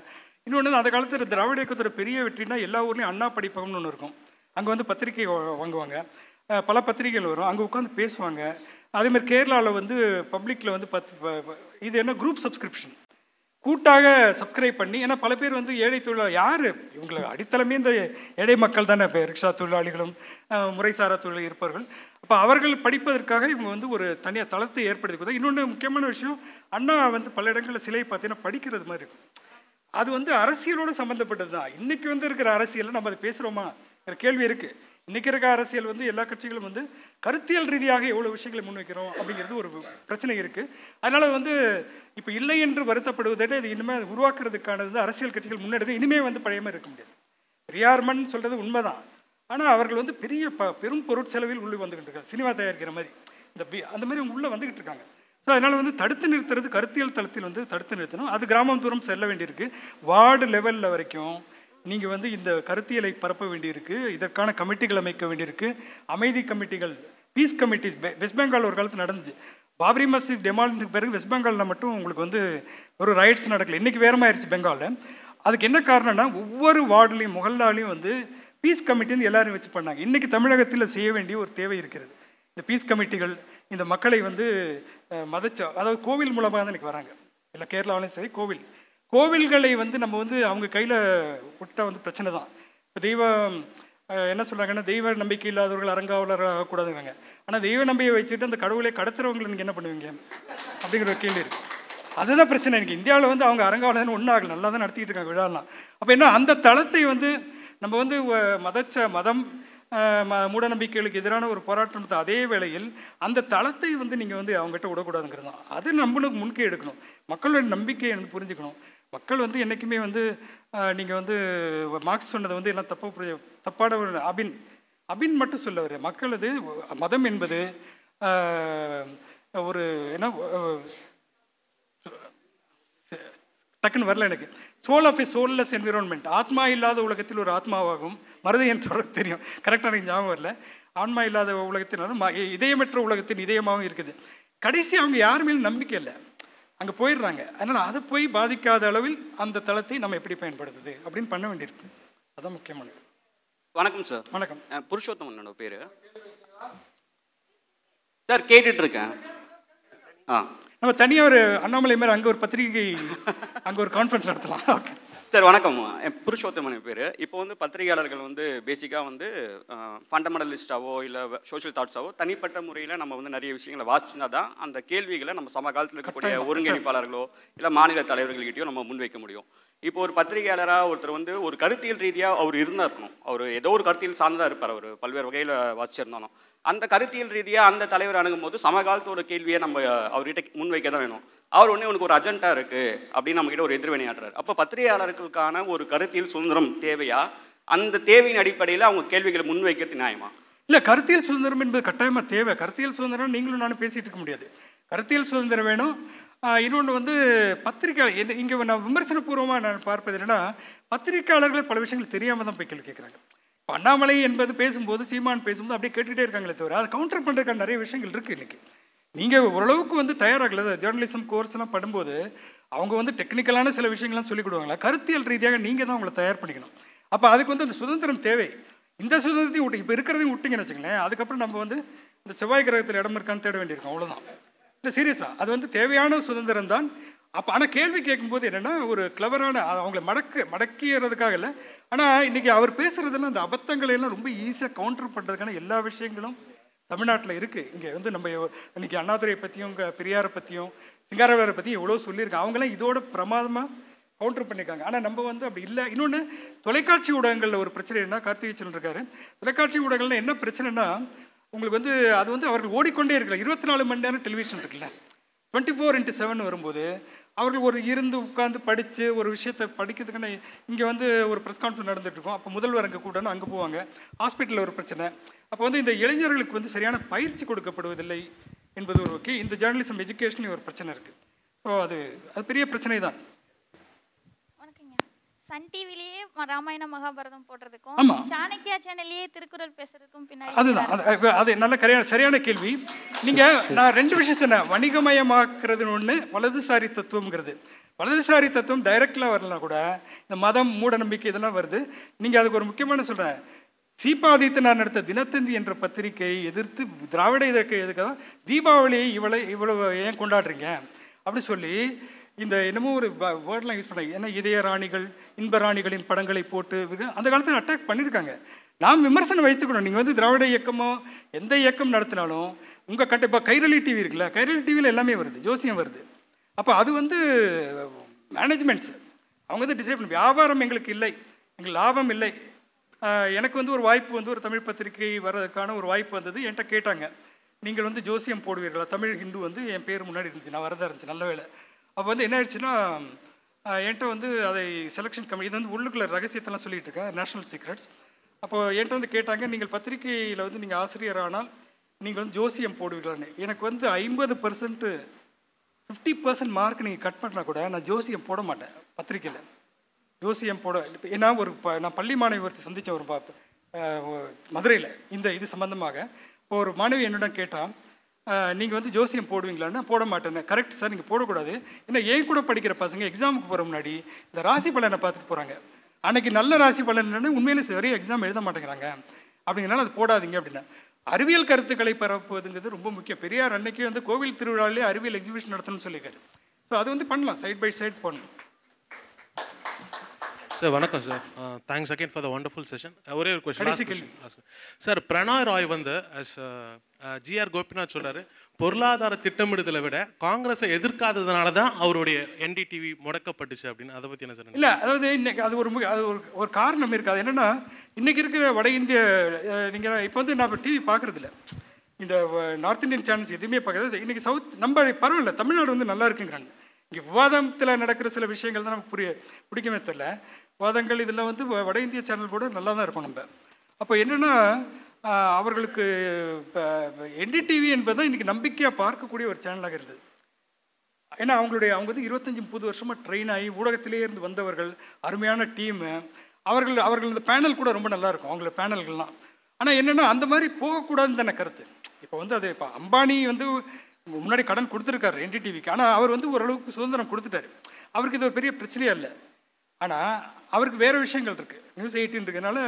[SPEAKER 1] இன்னொன்று அந்த காலத்தில் திராவிட இயக்கத்தோட பெரிய வெற்றினா எல்லா ஊர்லேயும் அண்ணா படிப்பகம்னு ஒன்று இருக்கும். அங்கே வந்து பத்திரிக்கை வாங்குவாங்க. பல பத்திரிகைகள் வரும். அங்கே உட்காந்து பேசுவாங்க. அதேமாதிரி கேரளாவில் வந்து பப்ளிக்கில் வந்து பத்து இது என்ன குரூப் சப்ஸ்கிரிப்ஷன் கூட்டாக சப்ஸ்கிரைப் பண்ணி ஏன்னா பல பேர் வந்து ஏழை தொழிலாளர் யார்? இவங்களை அடித்தளமே இந்த ஏழை மக்கள் தானே இப்போ ரிக்ஷா தொழிலாளிகளும் முறைசாரா தொழில் இருப்பார்கள் அப்போ அவர்கள் படிப்பதற்காக இவங்க வந்து ஒரு தனியாக தளத்தை ஏற்படுத்தி கொடுத்தா இன்னொன்று முக்கியமான விஷயம் அண்ணா வந்து பல இடங்களில் சிலை பார்த்தீங்கன்னா படிக்கிறது மாதிரி. இருக்கும் அது வந்து அரசியலோடு சம்மந்தப்பட்டது தான் இன்றைக்கி வந்து இருக்கிற அரசியலில் நம்ம அதை பேசுகிறோமா கேள்வி இருக்குது இன்னைக்கு இருக்க அரசியல் வந்து எல்லா கட்சிகளும் வந்து கருத்தியல் ரீதியாக எவ்வளோ விஷயங்களை முன்வைக்கிறோம் அப்படிங்கிறது ஒரு பிரச்சனை இருக்குது அதனால் வந்து இப்போ இல்லை என்று வருத்தப்படுவதை இது இனிமேல் உருவாக்குறதுக்கானது வந்து அரசியல் கட்சிகள் முன்னெடுத்து இனிமேல் வந்து பழைய இருக்க முடியாது. பெரியார்மன் சொல்கிறது உண்மைதான். ஆனால் அவர்கள் வந்து பெரிய ப பெரும் பொருட்செலவில் உள்ளே வந்துக்கிட்டு இருக்காங்க. சினிமா தயாரிக்கிற மாதிரி. இந்த பி அந்த மாதிரி அவங்க உள்ளே வந்துக்கிட்டு இருக்காங்க. ஸோ அதனால் வந்து தடுத்து நிறுத்துறது கருத்தியல் தளத்தில் வந்து தடுத்து நிறுத்தணும். அது கிராமம் தூரம் செல்ல வேண்டியிருக்கு. வார்டு லெவலில் வரைக்கும் நீங்கள் வந்து இந்த கருத்தியலை பரப்ப வேண்டியிருக்கு இதற்கான கமிட்டிகள் அமைக்க வேண்டியிருக்கு. அமைதி கமிட்டிகள் பீஸ் கமிட்டிஸ் வெஸ்ட் பெங்கால் ஒரு காலத்தில் நடந்துச்சு. பாபரி மஸ்ஜித் டெமாலினுக்கு பிறகு வெஸ்ட் பெங்காலில் மட்டும் உங்களுக்கு வந்து ஒரு ரைட்ஸ் நடக்கல. இன்றைக்கி வேறமாயிருச்சு பெங்காலில். அதுக்கு என்ன காரணம்னா ஒவ்வொரு வார்டுலையும் முகல்லாலையும் வந்து பீஸ் கமிட்டின்னு எல்லாரும் வச்சு பண்ணாங்க. இன்றைக்கி தமிழகத்தில் செய்ய வேண்டிய ஒரு தேவை இருக்கிறது. இந்த பீஸ் கமிட்டிகள் இந்த மக்களை வந்து அஹ், மதச்ச அதாவது கோவில் மூலமாக தான் இன்றைக்கி வராங்க. இல்லை கேரளாவிலையும் சரி கோவில். கோவில்களை வந்து நம்ம வந்து அவங்க கையில் விட்டா வந்து பிரச்சனை தான். இப்போ தெய்வம் என்ன சொல்கிறாங்கன்னா தெய்வ நம்பிக்கை இல்லாதவர்கள் அரங்காவலர் ஆகக்கூடாதுங்க ஆனால் தெய்வ நம்பிக்கை வச்சுட்டு அந்த கடவுளை கடத்துறவங்களை நீங்கள் என்ன பண்ணுவீங்க? அப்படிங்கிற ஒரு கேள்வி இருக்குது அதுதான் பிரச்சனை எனக்கு. இந்தியாவில் வந்து அவங்க அரங்காவலர் ஒன்றும் ஆகல. நல்லா தான் நடத்திட்டு இருக்காங்க விழாலாம். அப்போ என்ன அந்த தளத்தை வந்து நம்ம வந்து மதச்ச மதம் அஹ், ம- மூடநம்பிக்கைகளுக்கு எதிரான ஒரு போராட்டம் அதே வேளையில் அந்த தளத்தை வந்து நீங்கள் வந்து அவங்ககிட்ட விடக்கூடாதுங்கிறது தான். அது நம்மளுக்கு முன்கே எடுக்கணும். மக்களோட நம்பிக்கையை வந்து புரிஞ்சுக்கணும். மக்கள் வந்து என்றைக்குமே வந்து நீங்கள் வந்து மார்க்ஸ் சொன்னதை வந்து எல்லாம் தப்பாக புரிய தப்பான ஒரு அபின் அபின் மட்டும் சொல்லவர். மக்கள் அது மதம் என்பது ஒரு என்ன டக்குன்னு வரல எனக்கு. Soul of a soulless environment ஆத்மா இல்லாத உலகத்தில் ஒரு ஆத்மாவாகும். மருதை தொடர்பு தெரியும். கரெக்டாக எனக்கு ஞாபகம் வரல. ஆன்மா இல்லாத உலகத்தினாலும் ம- இதயமற்ற உலகத்தின் இதயமாகவும் இருக்குது. கடைசி அவங்க யார் மேலும் நம்பிக்கை இல்லை. அங்கே போயிடுறாங்க. அதனால் அதை போய் பாதிக்காத அளவில் அந்த தளத்தை நம்ம எப்படி பயன்படுத்துது அப்படின்னு பண்ண வேண்டியிருக்கு. அதான் முக்கியமானது.
[SPEAKER 4] வணக்கம் சார்
[SPEAKER 1] வணக்கம்.
[SPEAKER 4] அஹ் புருஷோத்தமன் என்னோட பேர். சார் கேட்டுட்டு இருக்கேன் ஆ.
[SPEAKER 1] நம்ம தனியாக ஒரு அண்ணாமலை மாதிரி அங்கே ஒரு பத்திரிகை அங்கே ஒரு கான்ஃபரன்ஸ் நடத்தலாம். ஓகே
[SPEAKER 4] சார் வணக்கம். என் புருஷோத்தமன் பேர். இப்போ வந்து பத்திரிகையாளர்கள் வந்து பேசிக்காக வந்து ஃபண்டமெண்டலிஸ்டாவோ இல்லை சோஷியல் தாட்ஸாவோ தனிப்பட்ட முறையில் நம்ம வந்து நிறைய விஷயங்களை வாசிச்சிருந்தா தான் அந்த கேள்விகளை நம்ம சமகாலத்தில் இருக்கக்கூடிய ஒருங்கிணைப்பாளர்களோ இல்லை மாநில தலைவர்கள்கிட்டயோ நம்ம முன்வைக்க முடியும். இப்போ ஒரு பத்திரிகையாளராக ஒருத்தர் வந்து ஒரு கருத்தியல் ரீதியாக அவர் இருந்தா இருக்கணும். அவர் ஏதோ ஒரு கருத்தியல் சார்ந்ததாக இருப்பார் அவர். பல்வேறு வகையில் வாசிச்சிருந்தாலும். அந்த கருத்தியல் ரீதியாக அந்த தலைவர் அணுகும் போது சமகாலத்தோட கேள்வியை நம்ம அவர்கிட்ட முன்வைக்க தான் வேணும். அவர் ஒன்றே உனக்கு ஒரு அஜெண்டா இருக்குது அப்படின்னு நம்மகிட்ட ஒரு எதிர்வினையாற்றுறாரு அப்போ பத்திரிகையாளர்களுக்கான ஒரு கருத்தியல் சுதந்திரம் தேவையா? அந்த தேவையின் அடிப்படையில் அவங்க கேள்விகளை முன்வைக்கிறது நியாயமா?
[SPEAKER 1] இல்லை கருத்தியல் சுதந்திரம் என்பது கட்டாயமாக தேவை. கருத்தியல் சுதந்திரம் நீங்களும் நானும் பேசிகிட்டு இருக்க முடியாது. கருத்தியல் சுதந்திரம் வேணும். இன்னொன்று வந்து பத்திரிக்கை இங்கே நான் விமர்சனபூர்வமாக நான் பார்ப்பது என்னென்னா பத்திரிக்கையாளர்கள் பல விஷயங்கள் தெரியாமல் தான் போய் கேள்வி கேட்குறாங்க இப்போ அண்ணாமலை என்பது பேசும்போது சீமான் பேசும்போது அப்படியே கேட்டுகிட்டே இருக்காங்களே தவிர அதை கவுண்டர் பண்ணுறதுக்கான நிறைய விஷயங்கள் இருக்குது இன்றைக்கி நீங்கள் ஓரளவுக்கு வந்து தயாராகல. ஜேர்னலிசம் கோர்ஸ் எல்லாம் படும்போது அவங்க வந்து டெக்னிக்கலான சில விஷயங்கள்லாம் சொல்லிக் கொடுவாங்களா? கருத்தியல் ரீதியாக நீங்கள் தான் உங்களை தயார் பண்ணிக்கணும். அப்போ அதுக்கு வந்து அந்த சுதந்திரம் தேவை. இந்த சுதந்திரத்தையும் விட்டு இப்போ இருக்கிறதையும் விட்டிங்கன்னு வச்சுங்களேன் அதுக்கப்புறம் நம்ம வந்து இந்த செவ்வாய் கிரகத்தில் இடம் இருக்கான்னு தேட வேண்டியிருக்கோம் அவ்வளோதான் இல்லை சீரியஸாக அது வந்து தேவையான சுதந்திரம் தான். அப்போ ஆனால் கேள்வி கேட்கும்போது என்னென்னா ஒரு கிளவரான அவங்கள மடக்கு மடக்கிறதுக்காக இல்லை. ஆனால் இன்றைக்கி அவர் பேசுகிறதெல்லாம் அந்த அபத்தங்களை எல்லாம் ரொம்ப ஈஸியாக கவுண்டர் பண்ணுறதுக்கான எல்லா விஷயங்களும் தமிழ்நாட்டில் இருக்குது இங்கே வந்து நம்ம இன்னைக்கு அண்ணாதுரையை பற்றியும் பெரியாரை பற்றியும் சிங்காரவேலரை பற்றியும் எவ்வளோ சொல்லியிருக்காங்க. அவங்களாம் இதோட பிரமாதமாக கவுண்டர் பண்ணியிருக்காங்க ஆனால் நம்ம வந்து அப்படி இல்லை. இன்னொன்று தொலைக்காட்சி ஊடகங்களில் ஒரு பிரச்சனை என்ன கார்த்திகேச்சன் இருக்காரு. தொலைக்காட்சி ஊடகங்கள்ல என்ன பிரச்சனைனா உங்களுக்கு வந்து அது வந்து அவர்கள் ஓடிக்கொண்டே இருக்கல. இருபத்தி நாலு மணி நேரம் டெலிவிஷன் இருக்குல்ல. டுவெண்ட்டி ஃபோர் இன்ட்டு செவன் வரும்போது அவர்கள் ஒரு இருந்து உட்காந்து படித்து ஒரு விஷயத்தை படிக்கிறதுக்குன்னு இங்கே வந்து ஒரு ப்ரெஸ் கான்ஃபரன்ஸ் நடந்துகிட்ருக்கோம். இருக்கும் அப்போ முதல்வர் அங்கே கூட்டணும் அங்கே போவாங்க. ஹாஸ்பிட்டலில் ஒரு பிரச்சனை. அப்போ வந்து இந்த இளைஞர்களுக்கு வந்து சரியான பயிற்சி கொடுக்கப்படுவதில்லை என்பது ஒரு ஓகே இந்த ஜேர்னலிசம் எஜுகேஷன் ஒரு பிரச்சனை இருக்குது ஸோ அது அது பெரிய பிரச்சனை தான்
[SPEAKER 5] சன் டிவிலேயே ராமாயண மகாபாரதம் போடுறதுக்கும். சாணக்கியா சேனல்லையே திருக்குறள் பேசுறதுக்கும் பின்னாடி
[SPEAKER 1] அதுதான். அது நல்ல கரையான சரியான கேள்வி. நீங்கள் நான் ரெண்டு விஷயம் சொன்னேன். வணிகமயமாக்குறது ஒன்று வலதுசாரி தத்துவம்ங்கிறது. வலதுசாரி தத்துவம் டைரக்டாக வரலனா கூட இந்த மதம் மூட நம்பிக்கை இதெல்லாம் வருது. நீங்கள் அதுக்கு ஒரு முக்கியமான சொல்கிறேன் சீபாதித்தனார் நடத்த தினத்தந்தி என்ற பத்திரிகையை எதிர்த்து திராவிட இதற்கு எதுக்காக தீபாவளியை இவளை இவ்வளவு ஏன் கொண்டாடுறீங்க? அப்படி சொல்லி இந்த என்னமோ ஒரு வேர்ட்லாம் யூஸ் பண்ணாங்க ஏன்னா இதய ராணிகள் இன்ப ராணிகளின் படங்களை போட்டு அந்த காலத்தில் அட்டாக் பண்ணியிருக்காங்க நாம் விமர்சனம் வைத்துக்கணும் நீங்கள் வந்து திராவிட இயக்கமோ எந்த இயக்கம் நடத்தினாலும் உங்கள் கட்ட இப்போ கைரளி டிவி இருக்குல்ல கைரளி டிவியில் எல்லாமே வருது ஜோசியம் வருது. அப்போ அது வந்து மேனேஜ்மெண்ட்ஸ் அவங்க வந்து டிசைட் பண்ணி வியாபாரம் எங்களுக்கு இல்லை எங்களுக்கு லாபம் இல்லை. எனக்கு வந்து ஒரு வாய்ப்பு வந்து ஒரு தமிழ் பத்திரிகை வர்றதுக்கான ஒரு வாய்ப்பு வந்தது என்கிட்ட கேட்டாங்க. நீங்கள் வந்து ஜோசியம் போடுவீர்களா? தமிழ் ஹிந்து வந்து என் பேர் முன்னாடி இருந்துச்சு நான் வரதாக இருந்துச்சு நல்ல வேலை அப்போ வந்து என்ன ஆயிடுச்சுன்னா என்கிட்ட வந்து அதை செலெக்ஷன் கம்மி இது வந்து உள்ளுக்குள்ள ரகசியத்தெல்லாம் சொல்லிட்டு இருக்கேன் நேஷனல் சீக்ரெட்ஸ் அப்போ என்கிட்ட வந்து கேட்டாங்க நீங்கள் பத்திரிகையில் வந்து நீங்கள் ஆசிரியர் ஆனால் நீங்கள் வந்து ஜோசியம் போடுவீங்களான்னு எனக்கு வந்து ஐம்பது பர்சன்ட்டு ஃபிஃப்டி பர்சன்ட் மார்க் நீங்கள் கட் பண்ணால் கூட நான் ஜோசியம் போட மாட்டேன் பத்திரிக்கையில் ஜோசியம் போட ஏன்னா ஒரு ப நான் பள்ளி மாணவி ஒருத்தர் சந்தித்த ஒரு பா மதுரையில் இந்த இது சம்மந்தமாக இப்போ ஒரு மாணவி என்னிடம் கேட்டால் நீங்கள் வந்து ஜோசியம் போடுவீங்களான்னா போட மாட்டேன் கரெக்ட் சார் நீங்கள் போடக்கூடாது. ஏன்னா ஏன் கூட படிக்கிற பசங்க எக்ஸாமுக்கு போகிற முன்னாடி இந்த ராசி பலனை பார்த்துட்டு போகிறாங்க அன்னைக்கு நல்ல ராசி பலன் உண்மையிலே சரியாக எக்ஸாம் எழுத மாட்டேங்கிறாங்க. அப்படிங்கிறனால அது போடாதீங்க அப்படின்னா. அறிவியல் கருத்துக்களை பரப்புவதுங்கிறது ரொம்ப முக்கியம். பெரியார் அன்னைக்கு வந்து கோவில் திருவிழாவிலே அறிவியல் எக்ஸிபிஷன் நடத்தணும்னு சொல்லியிருக்காரு. ஸோ அது வந்து பண்ணலாம். சைட் பை சைட் பண்ணணும்
[SPEAKER 6] சார் வணக்கம் sir thanks again for the wonderful session ஒரே ஒரு கொஸ்டின் சார் பிரணாய் ராய் வந்து அஸ் ஜிஆர் கோபிநாத் சொல்றாரு பொருளாதார திட்டமிடுதலை விட காங்கிரஸை எதிர்க்காததுனால தான் அவருடைய என்டிடிவி முடக்கப்பட்டுச்சு அப்படின்னு. அதை பத்தி என்ன சார்
[SPEAKER 1] இல்லை அதாவது இன்னைக்கு அது ஒரு அது ஒரு ஒரு காரணம் இருக்குது அது என்னன்னா இன்னைக்கு இருக்கிற வட இந்திய நீங்கள் இப்போ வந்து நான் டிவி பார்க்குறதில்ல இந்த நார்த் இந்தியன் சேனல்ஸ் எதுவுமே பார்க்கறது இன்னைக்கு சவுத் நம்ம பரவாயில்ல தமிழ்நாடு வந்து நல்லா இருக்குங்கிறாங்க. இங்கே விவாதத்தில் நடக்கிற சில விஷயங்கள் தான் நமக்கு புரிய பிடிக்கவே தெரில வாதங்கள் இதெல்லாம் வந்து வ- வட இந்திய சேனல் கூட நல்லா தான் இருக்கும் நம்ம. அப்போ என்னென்னா அவர்களுக்கு இப்போ என்டிடிவி என்பது தான் இன்றைக்கி நம்பிக்கையாக பார்க்கக்கூடிய ஒரு சேனலாக இருந்தது. ஏன்னா அவங்களுடைய அவங்க வந்து இருபத்தஞ்சி முப்பது வருஷமாக ட்ரெயின் ஆகி ஊடகத்திலே இருந்து வந்தவர்கள் அருமையான டீமு அவர்கள் அவர்கள் இந்த பேனல் கூட ரொம்ப நல்லா இருக்கும் அவங்கள பேனல்கள்லாம் ஆனால் என்னென்னா அந்த மாதிரி போகக்கூடாதுன்னு தானே கருத்து. இப்போ வந்து அது இப்போ அம்பானி வந்து முன்னாடி கடன் கொடுத்துருக்காரு என்டிடிவிக்கு ஆனால் அவர் வந்து ஓரளவுக்கு சுதந்திரம் கொடுத்துட்டாரு. அவருக்கு இது ஒரு பெரிய பிரச்சனையே இல்லை ஆனால் அவருக்கு வேறு விஷயங்கள் இருக்குது நியூஸ் எயிட்டின் இருக்கனால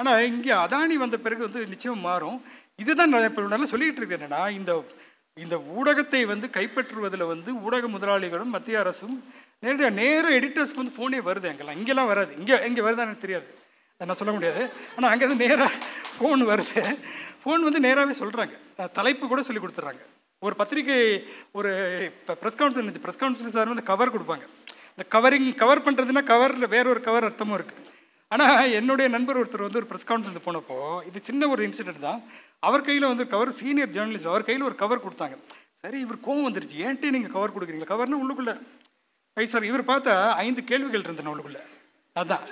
[SPEAKER 1] ஆனால் இங்கே அதானி வந்த பிறகு வந்து நிச்சயம் மாறும். இதுதான் நான் இப்போ நல்லா சொல்லிகிட்டு இருக்கேன் என்னென்னா இந்த இந்த ஊடகத்தை வந்து கைப்பற்றுவதில் வந்து ஊடக முதலாளிகளும் மத்திய அரசும் நேரடியாக நேராக எடிட்டர்ஸ்க்கு வந்து ஃபோனே வருது அங்கெல்லாம். இங்கெல்லாம் வராது. இங்கே இங்கே வருதா எனக்கு தெரியாது. நான் சொல்ல முடியாது. ஆனால் அங்கே வந்து நேராக ஃபோன் வருது. ஃபோன் வந்து நேராகவே சொல்கிறாங்க தலைப்பு கூட சொல்லி கொடுத்துட்றாங்க. ஒரு பத்திரிகை ஒரு இப்போ press conference press conference sir வந்து கவர் கொடுப்பாங்க. இந்த கவரிங் கவர் பண்ணுறதுன்னா கவரில் வேற ஒரு கவர் அர்த்தமும் இருக்குது ஆனால் என்னுடைய நண்பர் ஒருத்தர் வந்து ஒரு ப்ரெஸ் கான்ஃபரன்ஸ் போனப்போ இது சின்ன ஒரு இன்சிடென்ட் தான். அவர் கையில் வந்து கவர் சீனியர் ஜேர்னலிஸ்ட் அவர் கையில் ஒரு கவர் கொடுத்தாங்க. சரி இவர் கோவம் வந்துருச்சு. ஏன்ட்டே நீங்கள் கவர் கொடுக்குறீங்களா? கவர்னா உள்ளுக்குள்ளே. ஐ சார் இவர் பார்த்தா ஐந்து கேள்விகள் இருந்தன உள்ளுக்குள்ளே. அதுதான்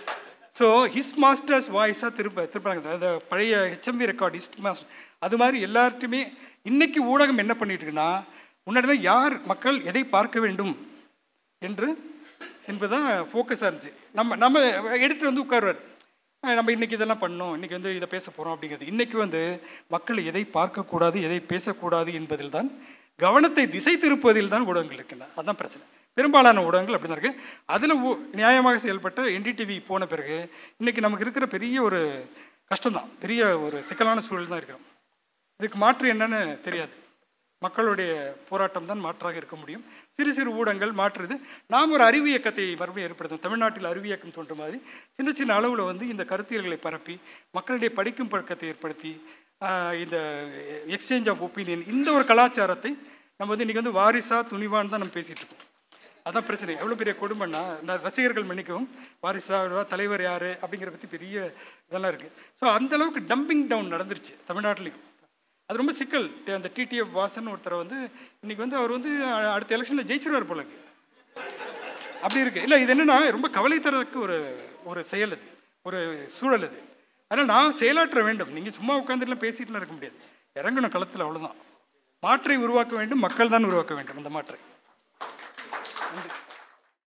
[SPEAKER 1] ஸோ ஹிஸ் மாஸ்டர்ஸ் வாய்ஸாக திருப்ப திருப்பாங்க அந்த பழைய ஹெச்எம்வி ரெக்கார்ட் ஹிஸ்ட் மாஸ்டர் அது மாதிரி எல்லார்ட்டுமே இன்னைக்கு ஊடகம் என்ன பண்ணிட்டு இருக்குன்னா முன்னாடி யார் மக்கள் எதை பார்க்க வேண்டும் என்று என்பதுதான் ஃபோக்கஸாக இருந்துச்சு. நம்ம நம்ம எடுத்துகிட்டு வந்து உட்காருவார். நம்ம இன்னைக்கு இதெல்லாம் பண்ணோம். இன்னைக்கு வந்து இதை பேச போகிறோம் அப்படிங்கிறது. இன்றைக்கி வந்து மக்கள் எதை பார்க்கக்கூடாது எதை பேசக்கூடாது என்பதில் தான் கவனத்தை திசை திருப்புவதில் தான் ஊடகங்கள் இருக்கின்றன. அதுதான் பிரச்சனை. பெரும்பாலான ஊடகங்கள் அப்படி தான் இருக்குது அதில் நியாயமாக செயல்பட்ட என்டிடிவி போன பிறகு இன்றைக்கி நமக்கு இருக்கிற பெரிய ஒரு கஷ்டம்தான். பெரிய ஒரு சிக்கலான சூழல் தான் இருக்கிறோம். இதுக்கு மாற்று என்னன்னு தெரியாது. மக்களுடைய போராட்டம் தான் மாற்றாக இருக்க முடியும். சிறு சிறு ஊடகங்கள் மாற்றுது நாம் ஒரு அறிவு இயக்கத்தை மறுபடியும் ஏற்படுத்தும். தமிழ்நாட்டில் அறிவு இயக்கம் தோன்ற மாதிரி சின்ன சின்ன அளவில் வந்து இந்த கருத்தியல்களை பரப்பி மக்களிடையே படிக்கும் பழக்கத்தை ஏற்படுத்தி இந்த எக்ஸ்சேஞ்ச் ஆஃப் ஒப்பீனியன் இந்த ஒரு கலாச்சாரத்தை நம்ம வந்து இன்றைக்கி வந்து வாரிசா துணிவான்னு தான் நம்ம பேசிகிட்டு இருக்கோம். அதான் பிரச்சனை. எவ்வளோ பெரிய கொடுமைன்னா இந்த ரசிகர்கள் மன்னிக்கவும் வாரிசா தலைவர் யார் அப்படிங்கிற பற்றி பெரிய இதெல்லாம் இருக்குது ஸோ அந்தளவுக்கு டம்பிங் டவுன் நடந்துருச்சு தமிழ்நாட்டிலையும். அது ரொம்ப சிக்கல். அந்த டிடிஎஃப் வாசன் ஒருத்தரை வந்து இன்னைக்கு வந்து அவர் வந்து அடுத்த எலெக்ஷனில் ஜெயிச்சிருவார் போல அப்படி இருக்கு. இல்லை இது என்னன்னா ரொம்ப கவலை தரதுக்கு ஒரு ஒரு செயல் அது. ஒரு சூழல் அது. அதனால் நான் செயலாற்ற வேண்டும். நீங்கள் சும்மா உட்காந்துட்டுலாம் பேசிட்டுலாம் இருக்க முடியாது. இறங்கணும் களத்தில் அவ்வளோதான் மாற்றை உருவாக்க வேண்டும். மக்கள் தான் உருவாக்க வேண்டும் அந்த மாற்றை.